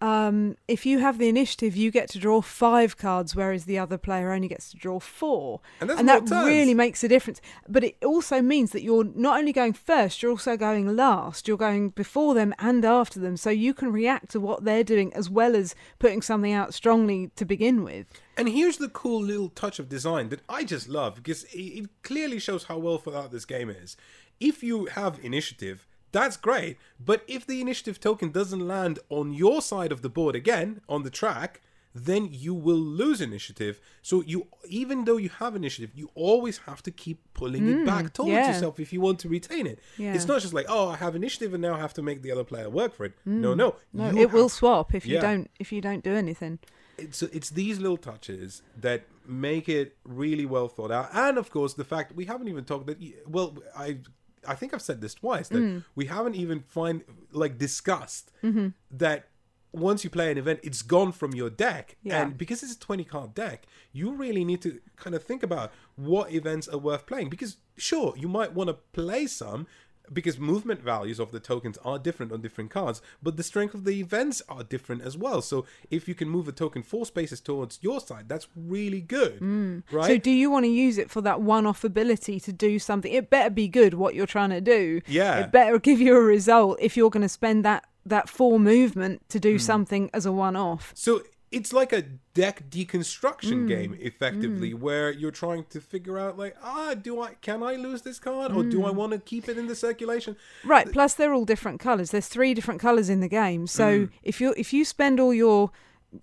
um, if you have the initiative, you get to draw five cards, whereas the other player only gets to draw four. And that's that turns. really makes a difference. But it also means that you're not only going first, you're also going last. You're going before them and after them. So you can react to what they're doing as well as putting something out strongly to begin with. And here's the cool little touch of design that I just love because it, it clearly shows how well thought out this game is. If you have initiative, that's great. But if the initiative token doesn't land on your side of the board again on the track, then you will lose initiative. So you, even though you have initiative, you always have to keep pulling it back mm, towards yeah. yourself if you want to retain it. Yeah. It's not just like, oh, I have initiative and now I have to make the other player work for it. Mm. No, no, No, you it will swap if you don't if you don't do anything. it's it's these little touches that make it really well thought out, and of course the fact we haven't even talked that. Well, I I think I've said this twice that Mm. we haven't even find like discussed Mm-hmm. that once you play an event, it's gone from your deck, Yeah. and because it's a twenty card deck, you really need to kind of think about what events are worth playing. Because sure, you might want to play some. Because movement values of the tokens are different on different cards, but the strength of the events are different as well. So if you can move a token four spaces towards your side, that's really good, right? Mm. So do you want to use it for that one-off ability to do something? It better be good what you're trying to do. Yeah. It better give you a result if you're going to spend that that four movement to do something as a one-off. So it's like a deck deconstruction Mm. game, effectively, where you're trying to figure out, like, ah, do I can I lose this card, or Mm. do I want to keep it in the circulation? Right. Plus, they're all different colours. There's three different colours in the game. So Mm. if you if you spend all your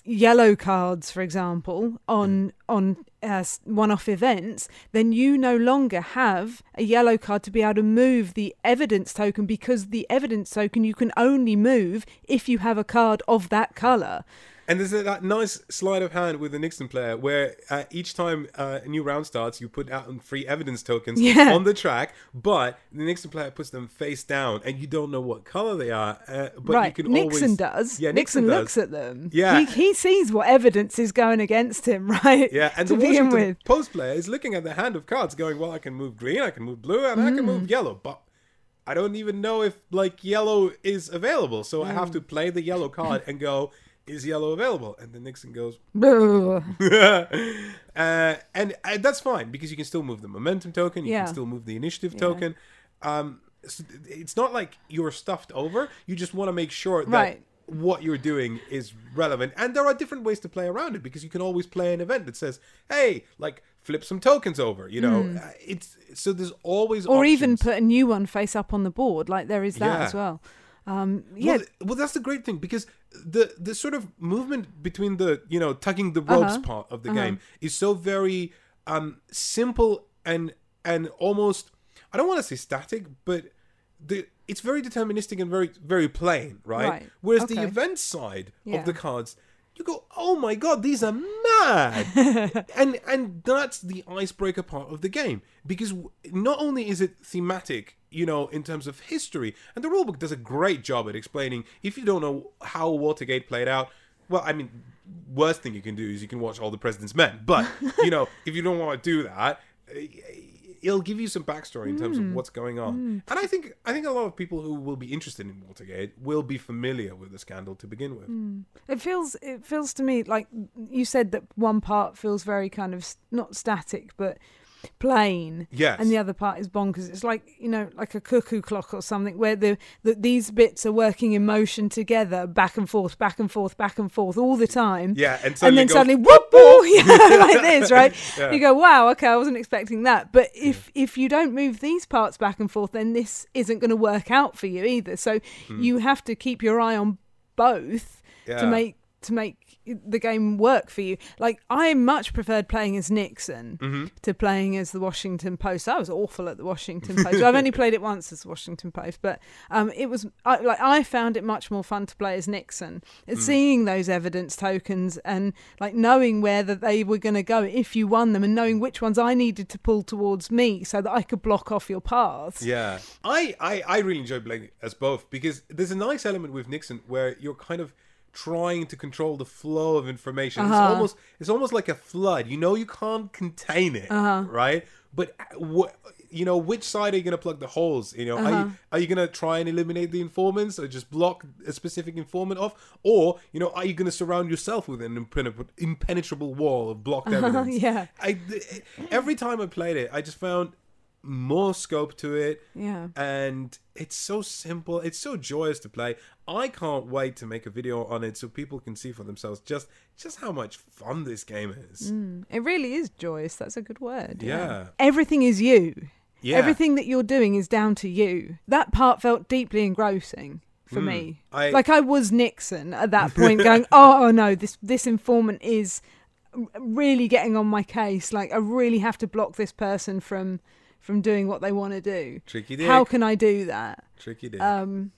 yellow cards, for example, on on uh, one-off events, then you no longer have a yellow card to be able to move the evidence token because the evidence token you can only move if you have a card of that colour. And there's a, that nice sleight of hand with the Nixon player where uh, each time uh, a new round starts, you put out free evidence tokens Yeah. on the track, but the Nixon player puts them face down, and you don't know what color they are. Uh, but right. you can Nixon always... does. Yeah, Nixon, Nixon, looks at them. Yeah. He, he sees what evidence is going against him, right? Yeah, and to the begin Washington with. Post player is looking at the hand of cards, going, "Well, I can move green, I can move blue, and I can Mm. move yellow, but I don't even know if like yellow is available. So I have to Mm. play the yellow card and go, is yellow available?" And then Nixon goes, uh, and, and that's fine because you can still move the momentum token, you Yeah. can still move the initiative token. Um, so it's not like you're stuffed over. You just want to make sure that Right. what you're doing is relevant. And there are different ways to play around it because you can always play an event that says, "Hey, like flip some tokens over." You know, Uh, it's so there's always or even put a new one face up on the board like there is that Yeah. as well um yeah Well, well, that's the great thing because the the sort of movement between the you know tugging the ropes Uh-huh. part of the game is so very um simple and and almost I don't want to say static, but the it's very deterministic and very very plain, right? Right. Whereas the event side Yeah. of the cards, you go, oh my god, these are mad, and and that's the icebreaker part of the game because not only is it thematic, you know, in terms of history, and the rulebook does a great job at explaining if you don't know how Watergate played out. Well, I mean, worst thing you can do is you can watch All the President's Men, but you know, if you don't want to do that. It'll give you some backstory in terms of mm. what's going on, mm. and I think I think a lot of people who will be interested in Watergate will be familiar with the scandal to begin with. Mm. it feels it feels to me like you said that one part feels very kind of not static but plain Yes. and the other part is bonkers it's like you know like a cuckoo clock or something where the, the these bits are working in motion together back and forth back and forth back and forth all the time Yeah, and and then goes, suddenly whoop whoop yeah like this right Yeah. you go wow okay i wasn't expecting that but if if you don't move these parts back and forth then this isn't going to work out for you either so hmm. you have to keep your eye on both. Yeah. to make to make the game work for you. Like i much preferred playing as nixon Mm-hmm. to playing as the washington post. I was awful at the washington post. I've only played it once as the washington post but um it was I, like i found it much more fun to play as nixon. And seeing those evidence tokens and like knowing where that they were going to go if you won them and knowing which ones i needed to pull towards me so that i could block off your paths. Yeah, I, I I really enjoy playing as both because there's a nice element with Nixon where you're kind of trying to control the flow of information. It's Uh-huh. almost it's almost like a flood. You know you can't contain it, Uh-huh. right? but what you know, which side are you gonna plug the holes? You know, are Uh-huh. you are you gonna try and eliminate the informants or just block a specific informant off, or you know, are you gonna surround yourself with an impenetrable, impenetrable wall of blocked evidence? yeah. I every time I played it, I just found more scope to it Yeah. and it's so simple it's so joyous to play i can't wait to make a video on it so people can see for themselves just just how much fun this game is It really is joyous. That's a good word. Yeah. Everything is you. yeah Everything that you're doing is down to you. That part felt deeply engrossing for me. Hmm. I- like I was Nixon at that point, going, "Oh, oh no, this this informant is really getting on my case. Like I really have to block this person from from doing what they want to do. tricky dick How can I do that?" tricky dick Um,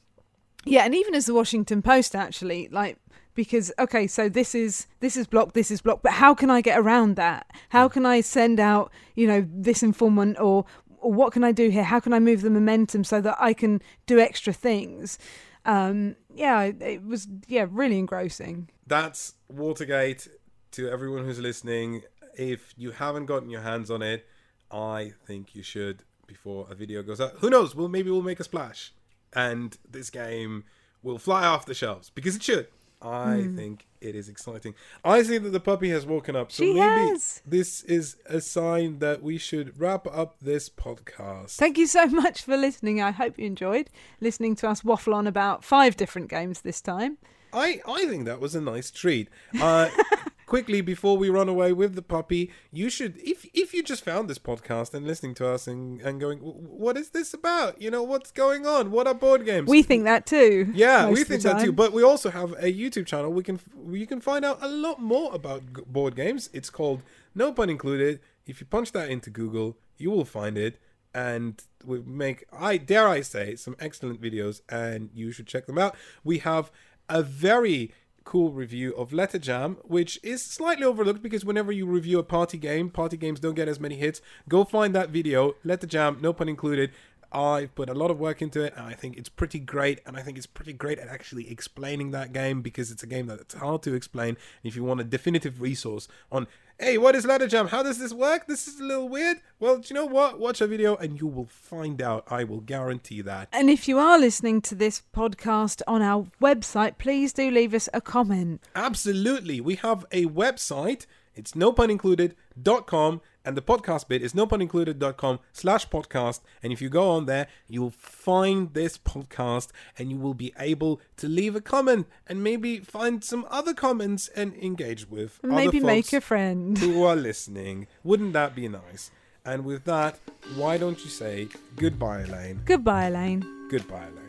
yeah, and even as the Washington Post actually, like because okay, so this is this is blocked, this is blocked, but how can I get around that? How can I send out, you know, this informant or or what can I do here? How can I move the momentum so that I can do extra things? Um, yeah, it, it was yeah really engrossing. that's watergate to everyone who's listening if you haven't gotten your hands on it i think you should before a video goes out who knows well maybe we'll make a splash and this game will fly off the shelves because it should i Hmm. think it is exciting i see that the puppy has woken up so She maybe has. this is a sign that we should wrap up this podcast Thank you so much for listening. I hope you enjoyed listening to us waffle on about five different games this time. I, I think that was a nice treat. Uh, quickly before we run away with the puppy, you should if if you just found this podcast and listening to us and, and going, what is this about? You know, what's going on? What are board games? We think that too. yeah, we think that too. But we also have a YouTube channel. We can you can find out a lot more about board games. It's called No Pun Included. If you punch that into Google, you will find it. And we make I dare I say some excellent videos, and you should check them out. We have a very cool review of Letter Jam, which is slightly overlooked because whenever you review a party game, party games don't get as many hits. Go find that video, Letter Jam, no pun included. I put a lot of work into it, and I think it's pretty great. And I think it's pretty great at actually explaining that game because it's a game that it's hard to explain. And If you want a definitive resource on, hey, what is Letter Jam? How does this work? This is a little weird. Well, do you know what? Watch a video, and you will find out. I will guarantee that. And if you are listening to this podcast on our website, please do leave us a comment. Absolutely. We have a website. It's no pun included.com and the podcast bit is no pun included.com slash podcast. And if you go on there, you'll find this podcast and you will be able to leave a comment and maybe find some other comments and engage with maybe make a friend. who are listening. Wouldn't that be nice? And with that, why don't you say goodbye, Elaine? Goodbye, Elaine. Goodbye, Elaine.